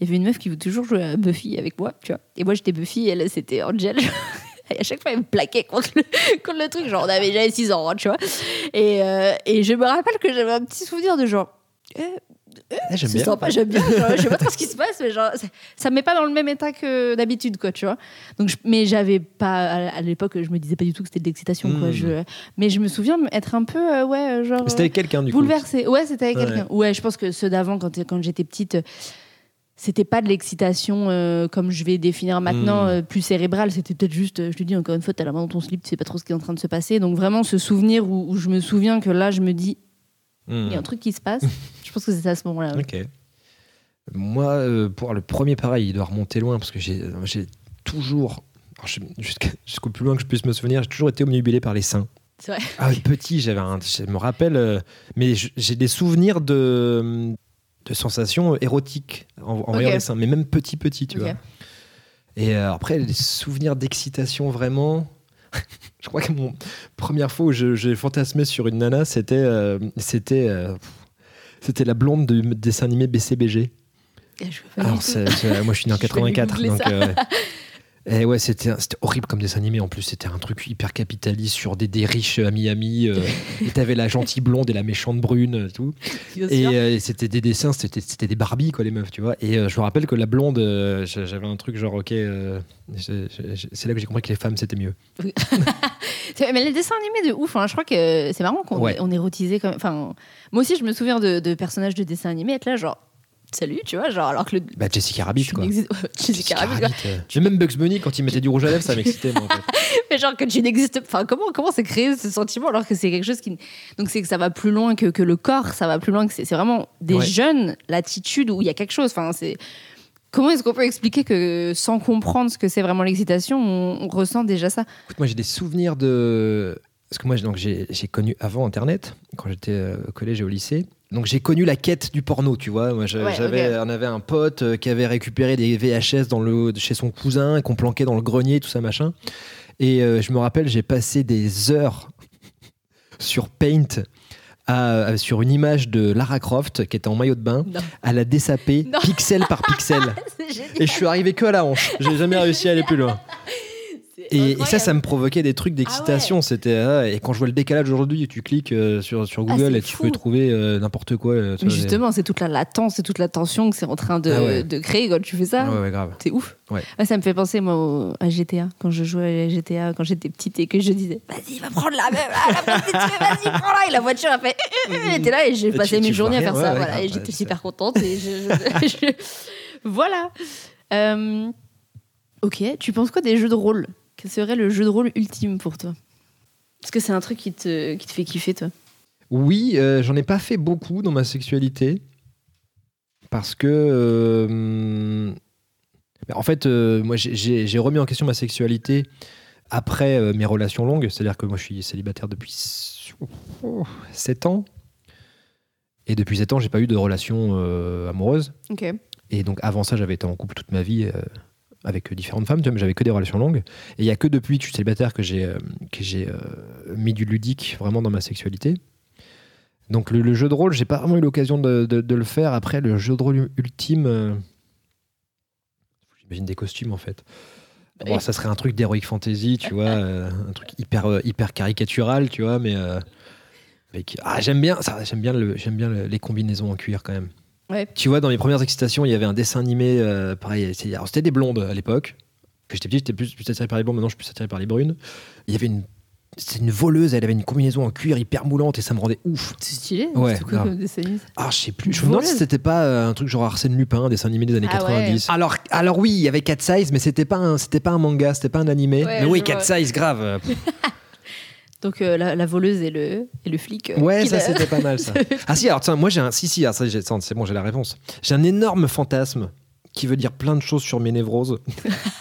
Il y avait une meuf qui voulait toujours jouer à Buffy avec moi, tu vois. Et moi, j'étais Buffy, elle, c'était Angel. À chaque fois, elle me plaquait contre le, contre le truc. Genre, on avait déjà 6 ans, hein, tu vois. Et, euh, et je me rappelle que j'avais un petit souvenir de genre. Eh, Ah, j'aime bien. sympa, j'aime bien. Genre, je sais pas trop ce qui se passe, mais genre, ça, me met pas dans le même état que d'habitude, quoi, tu vois. Donc, je- mais j'avais pas, à, l'époque, je me disais pas du tout que c'était de l'excitation, quoi. Hmm. Je, mais je me souviens être un peu, euh, ouais, genre. C'était avec quelqu'un du coup. bouleversée. Ouais, c'était avec Ouais. quelqu'un. Ouais, je pense que ceux d'avant, quand, quand j'étais petite, euh, c'était pas de l'excitation euh, comme je vais définir maintenant, Hmm. euh, plus cérébrale. C'était peut-être juste, euh, je te dis encore une fois, t'as la main dans ton slip, tu sais pas trop ce qui est en train de se passer. Donc, vraiment, ce souvenir où, où je me souviens que là, je me dis, Hmm. il y a un truc qui se passe. je pense que c'est à ce moment-là. ouais. Ok. Moi, euh, pour le premier, pareil, il doit remonter loin parce que j'ai toujours, jusqu'au plus loin que je puisse me souvenir, j'ai toujours été omnibulé par les seins. C'est vrai. Ah, petit, j'avais un, je me rappelle, euh, mais j'ai des souvenirs de, de sensations érotiques en, en voyant les seins, mais même petit, petit, tu vois. Et euh, après, les souvenirs d'excitation vraiment. je crois que mon première fois où j'ai fantasmé sur une nana, c'était euh, c'était euh, c'était la blonde du dessin animé BCBG. Je Alors, moi, je suis né en Je vais lui 84, googler donc. ça. euh, et ouais, c'était horrible comme dessin animé. En plus, c'était un truc hyper capitaliste sur des, des riches à Miami. euh, et t'avais la gentille blonde et la méchante brune, euh, tout. Et euh, c'était des dessins, c'était des Barbies, quoi, les meufs, tu vois. Et euh, je me rappelle que la blonde, euh, j'a- j'avais un truc genre, ok, euh, c'est là que j'ai compris que les femmes, c'était mieux. Mais les dessins animés de ouf, hein, je crois que c'est marrant qu'on Ouais. on quand même. Enfin, moi aussi, je me souviens de, de personnages de dessins animés être là, genre, salut, tu vois, genre, alors que le. Bah, Jessica Rabbit, quoi. Jessica Rabbit, quoi. euh. Mais même Bugs Bunny, quand il mettait du rouge à lèvres, ça m'excitait, moi, en fait. Mais genre que tu n'existes enfin comment comment c'est créé ce sentiment alors que c'est quelque chose qui donc c'est que ça va plus loin que, que le corps ça va plus loin que c'est c'est vraiment des Ouais. jeunes l'attitude où il y a quelque chose enfin c'est comment est-ce qu'on peut expliquer que sans comprendre ce que c'est vraiment l'excitation on, on ressent déjà ça? Écoute, moi, j'ai des souvenirs de. Parce que moi, j'ai- donc, j'ai j'ai connu avant Internet, quand j'étais euh, au collège et au lycée. Donc, j'ai connu la quête du porno, tu vois. Moi, Ouais, j'avais, on avait un pote euh, qui avait récupéré des VHS dans le, chez son cousin, qu'on planquait dans le grenier, tout ça, machin. Et euh, je me rappelle, j'ai passé des heures sur Paint. à- à- sur une image de Lara Croft qui était en maillot de bain, Non. à la désaper Non. pixel par pixel. Et je suis arrivé que à la hanche. J'ai jamais réussi à aller plus loin. C'est Et, et ça, ça me provoquait des trucs d'excitation. C'était ah, et quand je vois le décalage aujourd'hui, tu cliques euh, sur, sur Ah, Google c'est et tu fou. peux trouver euh, n'importe quoi. euh, mais justement c'est toute la latence et toute la tension que c'est en train de, Ah ouais. de créer quand tu fais ça Ouais, ouais, grave. C'est ouf. Ouais. Ah, ça me fait penser, moi, au- à GTA. Quand je jouais à GTA, quand j'étais petite et que je disais, vas-y, va prendre la même, ah, vas-y, prends-la. Et la voiture a fait, elle était là et j'ai passé mes journées à faire ça. ouais, voilà, ouais, et j'étais c'est super contente. Et je, je- je- Voilà. Euh, ok, tu penses quoi des jeux de rôle? Quel serait le jeu de rôle ultime pour toi? Est-ce que c'est un truc qui te, qui te fait kiffer, toi? Oui, euh, j'en ai pas fait beaucoup dans ma sexualité parce que euh, en fait, euh, moi, j'ai- remis en question ma sexualité après mes relations longues. C'est-à-dire que moi, je suis célibataire depuis 7 ans. Et depuis 7 ans, j'ai pas eu de relation amoureuse. Ok. Et donc avant ça, j'avais été en couple toute ma vie avec différentes femmes, tu vois, mais j'avais que des relations longues. Et il y a que depuis que je suis célibataire que j'ai euh, que j'ai euh, mis du ludique vraiment dans ma sexualité. Donc le, le jeu de rôle, j'ai pas vraiment eu l'occasion de, de- de le faire. Après, le jeu de rôle ultime, euh, j'imagine des costumes en fait. Bon, ça serait un truc d'heroic fantasy, tu vois, euh, un truc hyper hyper caricatural, tu vois, mais euh, avec- ah, j'aime bien ça, j'aime bien le, j'aime bien le- les combinaisons en cuir quand même. Ouais. Tu vois, dans mes premières excitations, il y avait un dessin animé, euh, pareil, c'était des blondes à l'époque. Quand j'étais petit, j'étais plus, plus attiré par les blondes, maintenant je suis plus attiré par les brunes. Il y avait une, c'était une voleuse, elle avait une combinaison en cuir hyper moulante et ça me rendait ouf. C'est stylé. Ouais, c'est grave. comme Ah, je sais plus, je me demande si c'était pas euh, un truc genre Arsène Lupin, un dessin animé des années Ah ouais. 90. Alors, alors oui, il y avait Cat Size, mais c'était pas un, c'était pas un manga, c'était pas un animé. Ouais, mais oui, Cat. Size, grave. Donc euh, la, la voleuse et le, et le flic. euh, Ouais, ça c'était pas mal ça. Ah si, alors tiens, moi j'ai un. Si, si, ah, ça, c'est bon, j'ai la réponse. J'ai un énorme fantasme qui veut dire plein de choses sur mes névroses.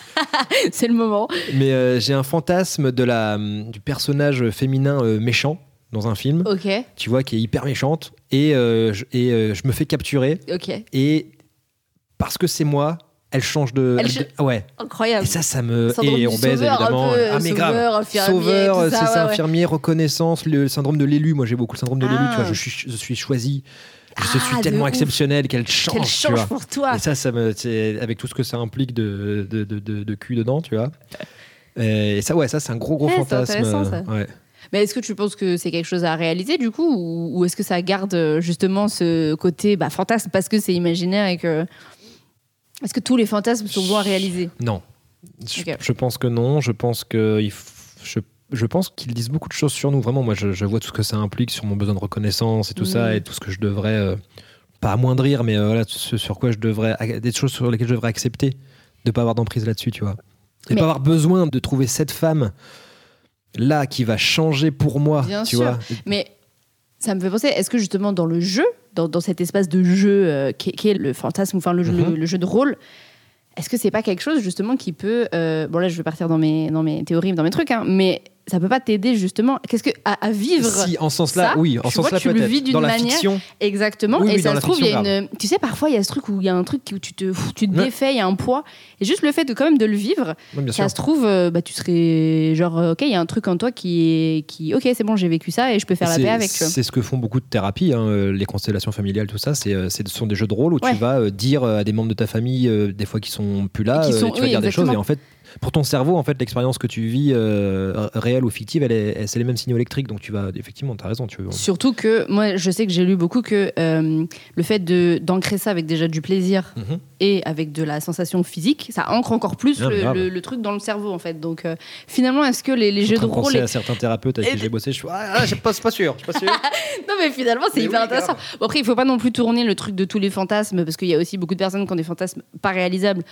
c'est le moment. Mais euh, j'ai un fantasme de la, du personnage féminin méchant dans un film, Ok, tu vois, qui est hyper méchante. Et, je, et je me fais capturer. ok. Et parce que c'est moi, elle change de. Elle ouais. Incroyable. Et ça, ça me. Syndrome et on baise sauveur, évidemment. peu, ah, mais sauveur, grave. Sauveur, c'est ça, ça, ouais, ouais. infirmier, reconnaissance, le syndrome de l'élu. Moi, j'ai beaucoup le syndrome de l'élu, Ah. tu vois. Je suis, je suis choisi. Je Ah, suis tellement exceptionnel qu'elle change. Qu'elle tu change vois. pour toi. Et ça, ça me, c'est- avec tout ce que ça implique de, de, de, de- de cul dedans, tu vois. Et ça, ouais, ça, c'est un gros, gros Ouais, fantasme. intéressant, ça. Ouais. Mais est-ce que tu penses que c'est quelque chose à réaliser du coup ou, ou est-ce que ça garde euh, justement ce côté bah, fantasme? Parce que c'est imaginaire et que est-ce que tous les fantasmes sont bons à réaliser Non. Je, pense que non. Je pense que il je, je pense qu'ils disent beaucoup de choses sur nous. Vraiment, moi, je, je vois tout ce que ça implique sur mon besoin de reconnaissance et tout ça, Mhm. et tout ce que je devrais euh, pas amoindrir, mais euh, voilà, ce sur quoi je devrais, des choses sur lesquelles je devrais accepter, de pas avoir d'emprise là-dessus, tu vois, et Mais- pas avoir besoin de trouver cette femme là qui va changer pour moi, Bien tu sûr. vois. Mais ça me fait penser, est-ce que justement dans le jeu, dans, dans cet espace de jeu euh, qui, est- qui est le fantasme, enfin le, jeu- Mhm. le, le jeu de rôle, est-ce que c'est pas quelque chose justement qui peut, euh, bon là je vais partir dans mes, dans mes théories, dans mes trucs, hein, mais ça peut pas t'aider justement Qu'est-ce que à, à vivre Si, en ce sens-là, ça, oui, en sens-là vois, tu le vis d'une manière- fiction, Exactement. Oui, et oui, ça se trouve, il y a une. Tu sais, parfois, il y a ce truc où il y a un truc où tu te, tu te Ouais. défais, il y a un poids. Et juste le fait de quand même de le vivre, sûr. ça se trouve, euh, bah, tu serais genre, euh, ok, il y a un truc en toi qui est. Qui, ok, c'est bon, j'ai vécu ça et je peux faire la paix avec. C'est ce que font beaucoup de thérapies, hein, euh, les constellations familiales, tout ça. C'est, ce sont des jeux de rôle où Ouais. tu vas dire à des membres de ta famille, des fois qui sont plus là, Et qui sont- tu vas dire des choses. Et en fait, pour ton cerveau, en fait, l'expérience que tu vis, euh, réelle ou fictive, elle est, elle- c'est les mêmes signaux électriques. Donc tu vas, effectivement, tu as raison. Tu, Surtout que moi, je sais que j'ai lu beaucoup que euh, le fait d'ancrer ça avec déjà du plaisir Mhm. et avec de la sensation physique, ça ancre encore plus le, grave. le- le truc dans le cerveau en fait. Donc euh, finalement, est-ce que les, les Je jeux de rôle, et- à certains thérapeutes avec Et- qui j'ai bossé. Je suis, ah, je pas, sûr. Je suis pas sûr. non mais finalement c'est hyper oui, intéressant. Bon, après, il faut pas non plus tourner le truc de tous les fantasmes parce qu'il y a aussi beaucoup de personnes qui ont des fantasmes pas réalisables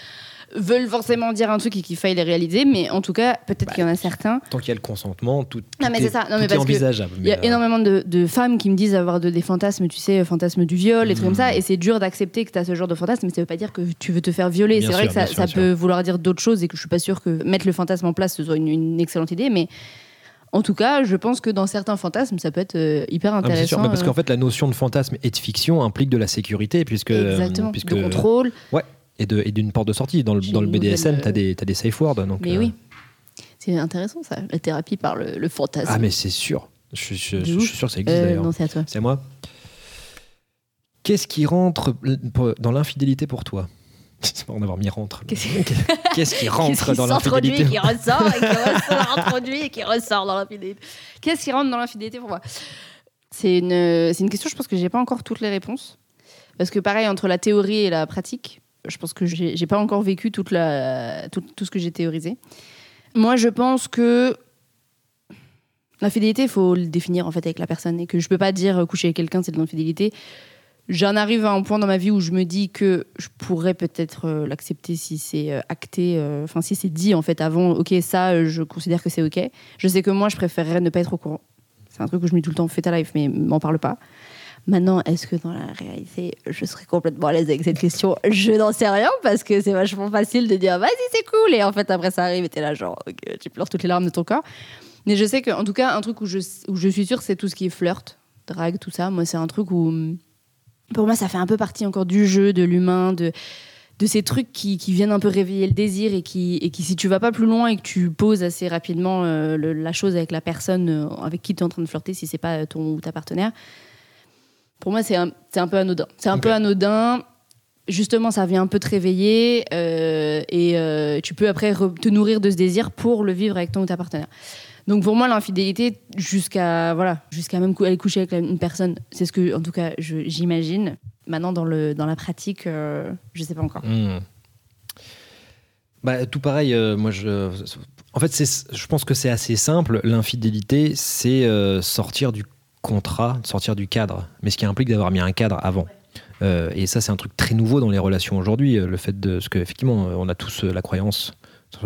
veulent forcément dire un truc et qu'il faille les réaliser, mais en tout cas, peut-être qu'il y en a certains. Tant qu'il y a le consentement, tout, tout Non, mais est, ça. Non, tout mais parce envisageable. Il y a euh, énormément de, de femmes qui me disent avoir de, des fantasmes, tu sais, fantasmes du viol, des trucs comme ça, Mhm. et c'est dur d'accepter que tu as ce genre de fantasme, mais ça veut pas dire que tu veux te faire violer. C'est vrai que ça, sûr, peut vouloir dire d'autres choses et que je suis pas sûre que mettre le fantasme en place ce soit une, une excellente idée, mais en tout cas, je pense que dans certains fantasmes, ça peut être euh, hyper Ah, intéressant. sûr, mais parce euh, qu'en fait, la notion de fantasme et de fiction implique de la sécurité, puisque, Exactement, puisque de contrôle. et de- et d'une porte de sortie. Dans le, dans BDSM, tu as des, t'as des safe words. Donc, Mais euh, oui, c'est intéressant ça, la thérapie par le, le fantasme. Ah, mais c'est sûr. Je, suis- je- De je ouf. suis sûr que ça existe Euh, d'ailleurs. non, c'est à toi. C'est à moi. Qu'est-ce qui rentre dans l'infidélité pour toi? C'est marrant d'avoir mis rentre. Qu'est-ce qui rentre dans l'infidélité qui ressort, et qui ressort, introduit et qui ressort dans l'infidélité? Qu'est-ce qui rentre dans l'infidélité pour moi? C'est une, une question, je pense que j'ai pas encore toutes les réponses. Parce que pareil, entre la théorie et la pratique, je pense que j'ai pas encore vécu la, tout, ce que j'ai théorisé. Moi, je pense que l'infidélité, il faut le définir en fait avec la personne et que je peux pas dire euh, coucher avec quelqu'un, c'est de l'infidélité. J'en arrive à un point dans ma vie où je me dis que je pourrais peut-être euh, l'accepter si c'est euh, acté, enfin si c'est dit en fait avant, ok ça je considère que c'est ok. Je sais que moi je préférerais ne pas être au courant. C'est un truc que je me dis tout le temps, fais ta life, mais m'en parle pas. Maintenant, est-ce que dans la réalité, je serais complètement à l'aise avec cette question? Je n'en sais rien parce que c'est vachement facile de dire vas-y, c'est cool. Et en fait, après, ça arrive et t'es là, genre, tu pleures toutes les larmes de ton corps. Mais je sais qu'en tout cas, un truc où je, suis sûre, c'est tout ce qui est flirt, drague, tout ça. Moi, c'est un truc où, hum, pour moi, ça fait un peu partie encore du jeu, de l'humain, de, ces trucs qui, viennent un peu réveiller le désir et qui, si tu vas pas plus loin et que tu poses assez rapidement euh, la chose avec la personne euh, avec qui tu es en train de flirter, si c'est pas ton ou ta partenaire, pour moi, c'est un, c'est un peu anodin. C'est un peu anodin. Justement, ça vient un peu te réveiller euh, et euh, tu peux après te nourrir de ce désir pour le vivre avec ton ou ta partenaire. Donc pour moi, l'infidélité, jusqu'à voilà, jusqu'à même aller coucher avec une personne, c'est ce que, en tout cas, je- j'imagine. Maintenant, dans, le, dans la pratique, euh, je sais pas encore. Hmm. Bah, tout pareil, moi je. En fait, c'est- je pense que c'est assez simple. L'infidélité, c'est sortir du contrat, sortir du cadre. Mais ce qui implique d'avoir mis un cadre avant. Euh, et ça, c'est un truc très nouveau dans les relations aujourd'hui. euh, Le fait de. Parce qu'effectivement, on a tous euh, la croyance.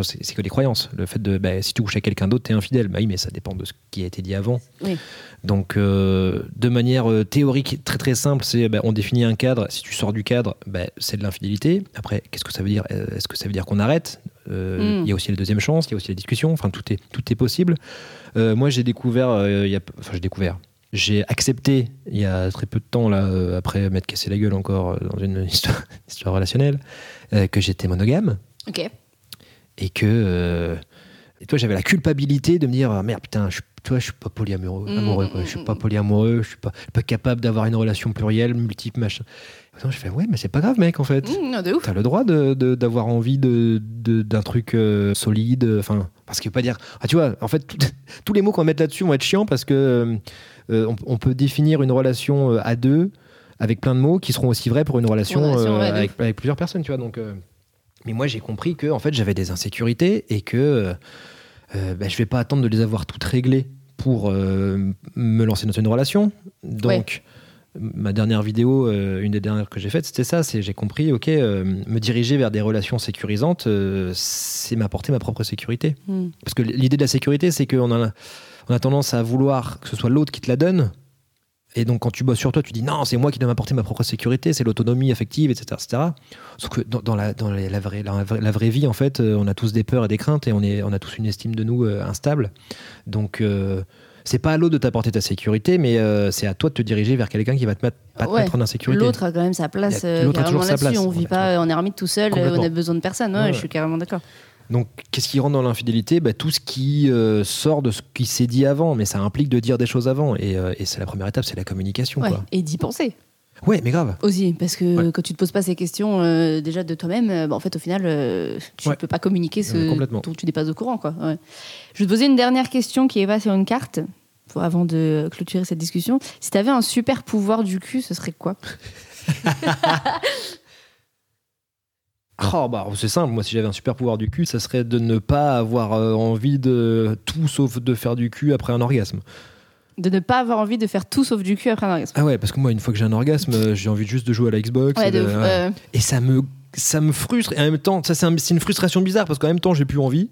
C'est que des croyances. Le fait de. bah, si tu couches avec quelqu'un d'autre, t'es infidèle. Bah oui, mais ça dépend de ce qui a été dit avant. Oui. Donc, euh, de manière euh, théorique, très très simple, c'est bah, on définit un cadre. Si tu sors du cadre, bah, c'est de l'infidélité. Après, qu'est-ce que ça veut dire? Euh, Est-ce que ça veut dire qu'on arrête? Euh, Mm. Il y a aussi la deuxième chance, il y a aussi la discussion. Enfin, tout est, tout est possible. Euh, moi, j'ai découvert, euh, il y a, enfin, j'ai découvert. J'ai accepté il y a très peu de temps, là, euh, après m'être cassé la gueule encore euh, dans une histoire, histoire relationnelle, euh, que j'étais monogame Ok. et que euh, et toi j'avais la culpabilité de me dire ah, merde putain je toi je suis pas polyamoureux Mm, amoureux, mm, quoi. je suis mm, pas mm. polyamoureux je suis pas, pas capable d'avoir une relation plurielle multiple machin je fais ouais mais c'est pas grave mec en fait Mmh, non, de ouf. T'as le droit de- de- d'avoir envie de- d'un truc euh, solide, enfin, parce qu'il veut pas dire. Ah, tu vois, en fait, tout- tous les mots qu'on va mettre là-dessus vont être chiants parce que euh, on, on peut définir une relation euh, à deux avec plein de mots qui seront aussi vrais pour une relation, Une relation, euh, avec, avec plusieurs personnes, tu vois. Donc, euh, mais moi, j'ai compris que en fait, j'avais des insécurités et que euh, ben, je vais pas attendre de les avoir toutes réglées pour me lancer dans une relation. Donc, ma dernière vidéo, euh, une des dernières que j'ai faites, c'était ça. C'est j'ai compris, ok, euh, me diriger vers des relations sécurisantes, euh, c'est m'apporter ma propre sécurité. Mmh. Parce que l'idée de la sécurité, c'est qu'on a, on a tendance à vouloir que ce soit l'autre qui te la donne. Et donc, quand tu bosses sur toi, tu dis non, c'est moi qui dois m'apporter ma propre sécurité, c'est l'autonomie affective, etc., etc. Sauf que dans, dans la, dans la, la vraie, la, vraie, la vraie vie, en fait, on a tous des peurs et des craintes et on, est, on a tous une estime de nous instable. Donc, c'est pas à l'autre de t'apporter ta sécurité, mais euh, c'est à toi de te diriger vers quelqu'un qui va te mettre, pas te Ouais. mettre en insécurité. L'autre a quand même sa place euh, l'autre a carrément toujours sa place, On vit pas en ermite tout seul, euh, on a besoin de personne. Ouais, Ouais, Je suis carrément d'accord. Donc, qu'est-ce qui rentre dans l'infidélité? Bah, Tout ce qui euh, sort de ce qui s'est dit avant, mais ça implique de dire des choses avant. Et, euh, et c'est la première étape, c'est la communication. Quoi. Et d'y penser Ouais, mais grave. aussi, parce que Ouais. quand tu te poses pas ces questions euh, déjà de toi-même, euh, bah, en fait au final, euh, tu Ouais. peux pas communiquer ce dont tu n'es pas au courant. Quoi. Ouais. Je vais te poser une dernière question qui est pas sur une carte. pour- Avant de clôturer cette discussion, si tu avais un super pouvoir du cul, ce serait quoi? Oh, bah, c'est simple, moi si j'avais un super pouvoir du cul, ça serait de ne pas avoir envie de tout sauf de faire du cul après un orgasme. De ne pas avoir envie de faire tout sauf du cul après un orgasme. Ah ouais, parce que moi une fois que j'ai un orgasme, j'ai envie juste de jouer à la Xbox. Ouais, et, de. Euh, Et ça me, ça me frustre. Et en même temps, ça c'est un- c'est une frustration bizarre parce qu'en même temps j'ai plus envie.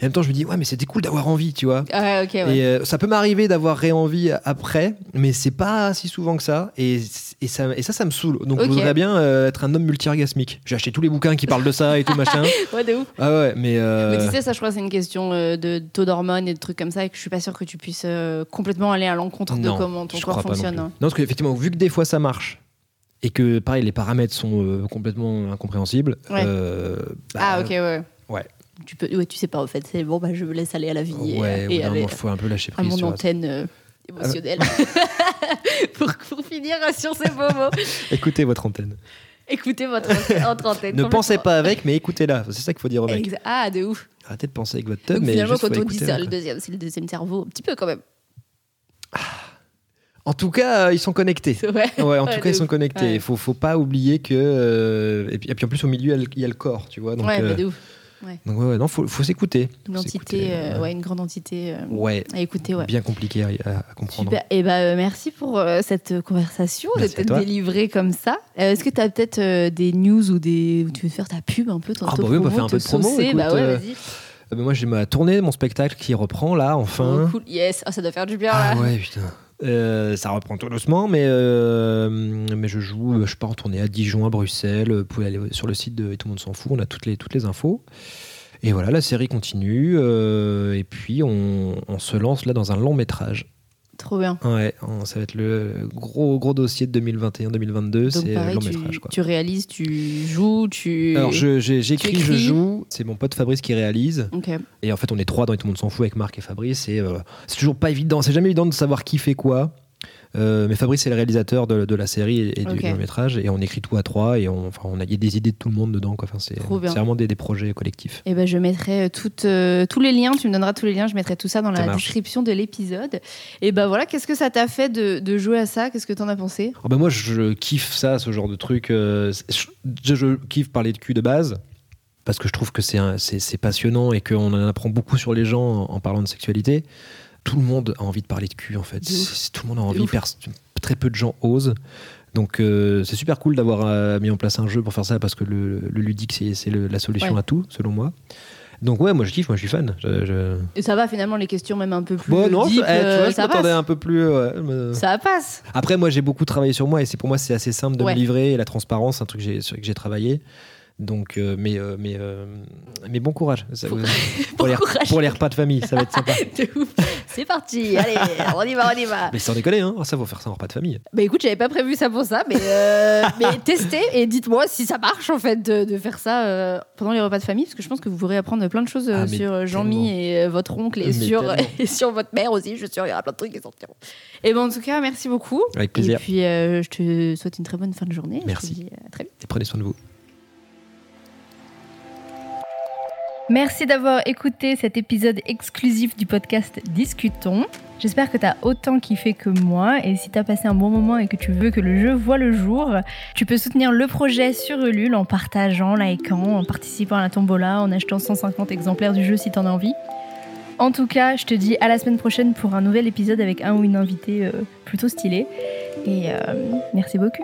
Et en même temps je me dis, ouais mais c'était cool d'avoir envie, tu vois. ouais, ok, ouais. Et euh, ça peut m'arriver d'avoir réenvie après, mais c'est pas si souvent que ça. Et, et ça, et ça, ça me saule. Donc Ok. je voudrais bien euh, être un homme multi-orgasmique. J'ai acheté tous les bouquins qui parlent de ça et tout machin. Ouais, de ouf. Ah ouais, mais. euh, Mais tu sais, ça, je crois c'est une question de taux d'hormones et de trucs comme ça, et que je suis pas sûre que tu puisses complètement aller à l'encontre de comment ton corps non fonctionne. hein. Non, parce qu'effectivement, vu que des fois ça marche. Et que pareil, les paramètres sont euh, complètement incompréhensibles. Ouais. euh, bah, ah, ok, ouais. ouais. Tu, peux, ouais, tu sais pas, en fait. C'est bon, bah, je me laisse aller à la vie et- Ouais, et, d'un aller faut un peu lâcher à prise. mon tu vois. antenne euh, émotionnelle. pour, pour finir sur ces beaux mots, Écoutez votre antenne. écoutez votre antenne. Ne pensez pas avec, mais écoutez-la. C'est ça qu'il faut dire au mec. Exa- Ah, de ouf. Arrêtez de penser avec votre tub, mais finalement, quand on dit ça, le deuxième, c'est le deuxième cerveau, un petit peu quand même. En tout cas, euh, ils sont connectés. Ouais. Ouais, en Ouais, tout cas, ils sont ouf. connectés. Ouais. Il faut, faut pas oublier que. euh, et, puis, et puis en plus, au milieu, il y a le- corps, tu vois. Donc, ouais, euh, mais donc ouais, ouais, non, faut, faut s'écouter. Une Faut entité, s'écouter, euh, ouais. une grande entité euh, Ouais, à écouter, ouais. bien compliqué à, comprendre. Super. Et bah, euh, merci pour cette conversation, toi. délivré comme ça. Est-ce que tu as peut-être des news ou des. où tu veux faire ta pub un peu ton Ah bah oui, on va faire un peu de promo, bah écoute, ouais, vas-y. Moi, j'ai ma tournée, mon spectacle qui reprend là, enfin. Oh, cool. Yes, Ah, ça doit faire du bien Ah là. ouais, putain. Euh, ça reprend tout doucement, mais, euh, je joue, euh, je pars en tournée à Dijon, à Bruxelles. Vous pouvez aller sur le site de Et tout le monde s'en fout, on a toutes les, toutes les infos. Et voilà, la série continue. et puis, on se lance là dans un long métrage. Trop bien. Ouais, ça va être le gros, gros dossier de 2021-2022, Donc c'est long tu, métrage. Quoi. tu réalises, tu joues, tu. Alors, j'écris, je joue. C'est mon pote Fabrice qui réalise. Et en fait, on est trois dans Et tout le monde s'en fout avec Marc et Fabrice. Et euh, c'est toujours pas évident. C'est jamais évident de savoir qui fait quoi. Euh, mais Fabrice est le réalisateur de, de la série et, et du long métrage. Et on écrit tout à trois. Et on, enfin, on a, y a des idées de tout le monde dedans. Quoi. Enfin, c'est, vraiment des, des projets collectifs. Et ben, je mettrai euh, toutes, euh, tous les liens, tu me donneras tous les liens, je mettrai tout ça dans Ça la marche. description de l'épisode. Et ben voilà, qu'est-ce que ça t'a fait de, de jouer à ça? Qu'est-ce que t'en as pensé? Ah bah moi, je kiffe ça, ce genre de truc. euh, je, je- je kiffe parler de cul de base. Parce que je trouve que c'est, un- c'est, c'est passionnant et qu'on en apprend beaucoup sur les gens en, en parlant de sexualité. Tout le monde a envie de parler de cul, en fait. Tout le monde a envie. très peu de gens osent. Donc euh, c'est super cool d'avoir euh, mis en place un jeu pour faire ça parce que le, le ludique, c'est, la solution Ouais. à tout, selon moi. Donc ouais, moi je kiffe, moi je suis fan. Je, je- Et ça va finalement, les questions même un peu plus. Bon, non, deep, eh, tu euh, vois, je ça passe. un peu plus. ouais, Ça passe. Après, moi, j'ai beaucoup travaillé sur moi et c'est pour moi, c'est assez simple de Ouais. me livrer. Et la transparence, c'est un truc que sur lequel j'ai travaillé. Donc, euh, mais, euh, mais, euh, mais bon courage. Ça- Bon- pour, les, courage. pour les repas de famille, ça va être sympa. De ouf. C'est parti, allez, on y va, on y va. mais sans déconner, hein, ça, faut faire ça en repas de famille. Bah écoute, j'avais pas prévu ça pour ça, mais, euh, mais testez et dites-moi si ça marche en fait de, de faire ça euh, pendant les repas de famille, parce que je pense que vous pourrez apprendre plein de choses euh, Ah, sur Jean-Mi et votre oncle et Mais sur, et sur votre mère aussi. Je suis sûre, il y aura plein de trucs qui sortiront. Et ben en tout cas, merci beaucoup. Avec plaisir. Et puis je te souhaite une très bonne fin de journée. Merci. Je te dis à très vite. Et prenez soin de vous. Merci d'avoir écouté cet épisode exclusif du podcast Discutons. J'espère que tu as autant kiffé que moi et si tu as passé un bon moment et que tu veux que le jeu voit le jour, tu peux soutenir le projet sur Ulule en partageant, likant, en participant à la tombola, en achetant 150 exemplaires du jeu si tu en as envie. En tout cas, je te dis à la semaine prochaine pour un nouvel épisode avec un ou une invitée euh, plutôt stylée. Et euh, merci beaucoup.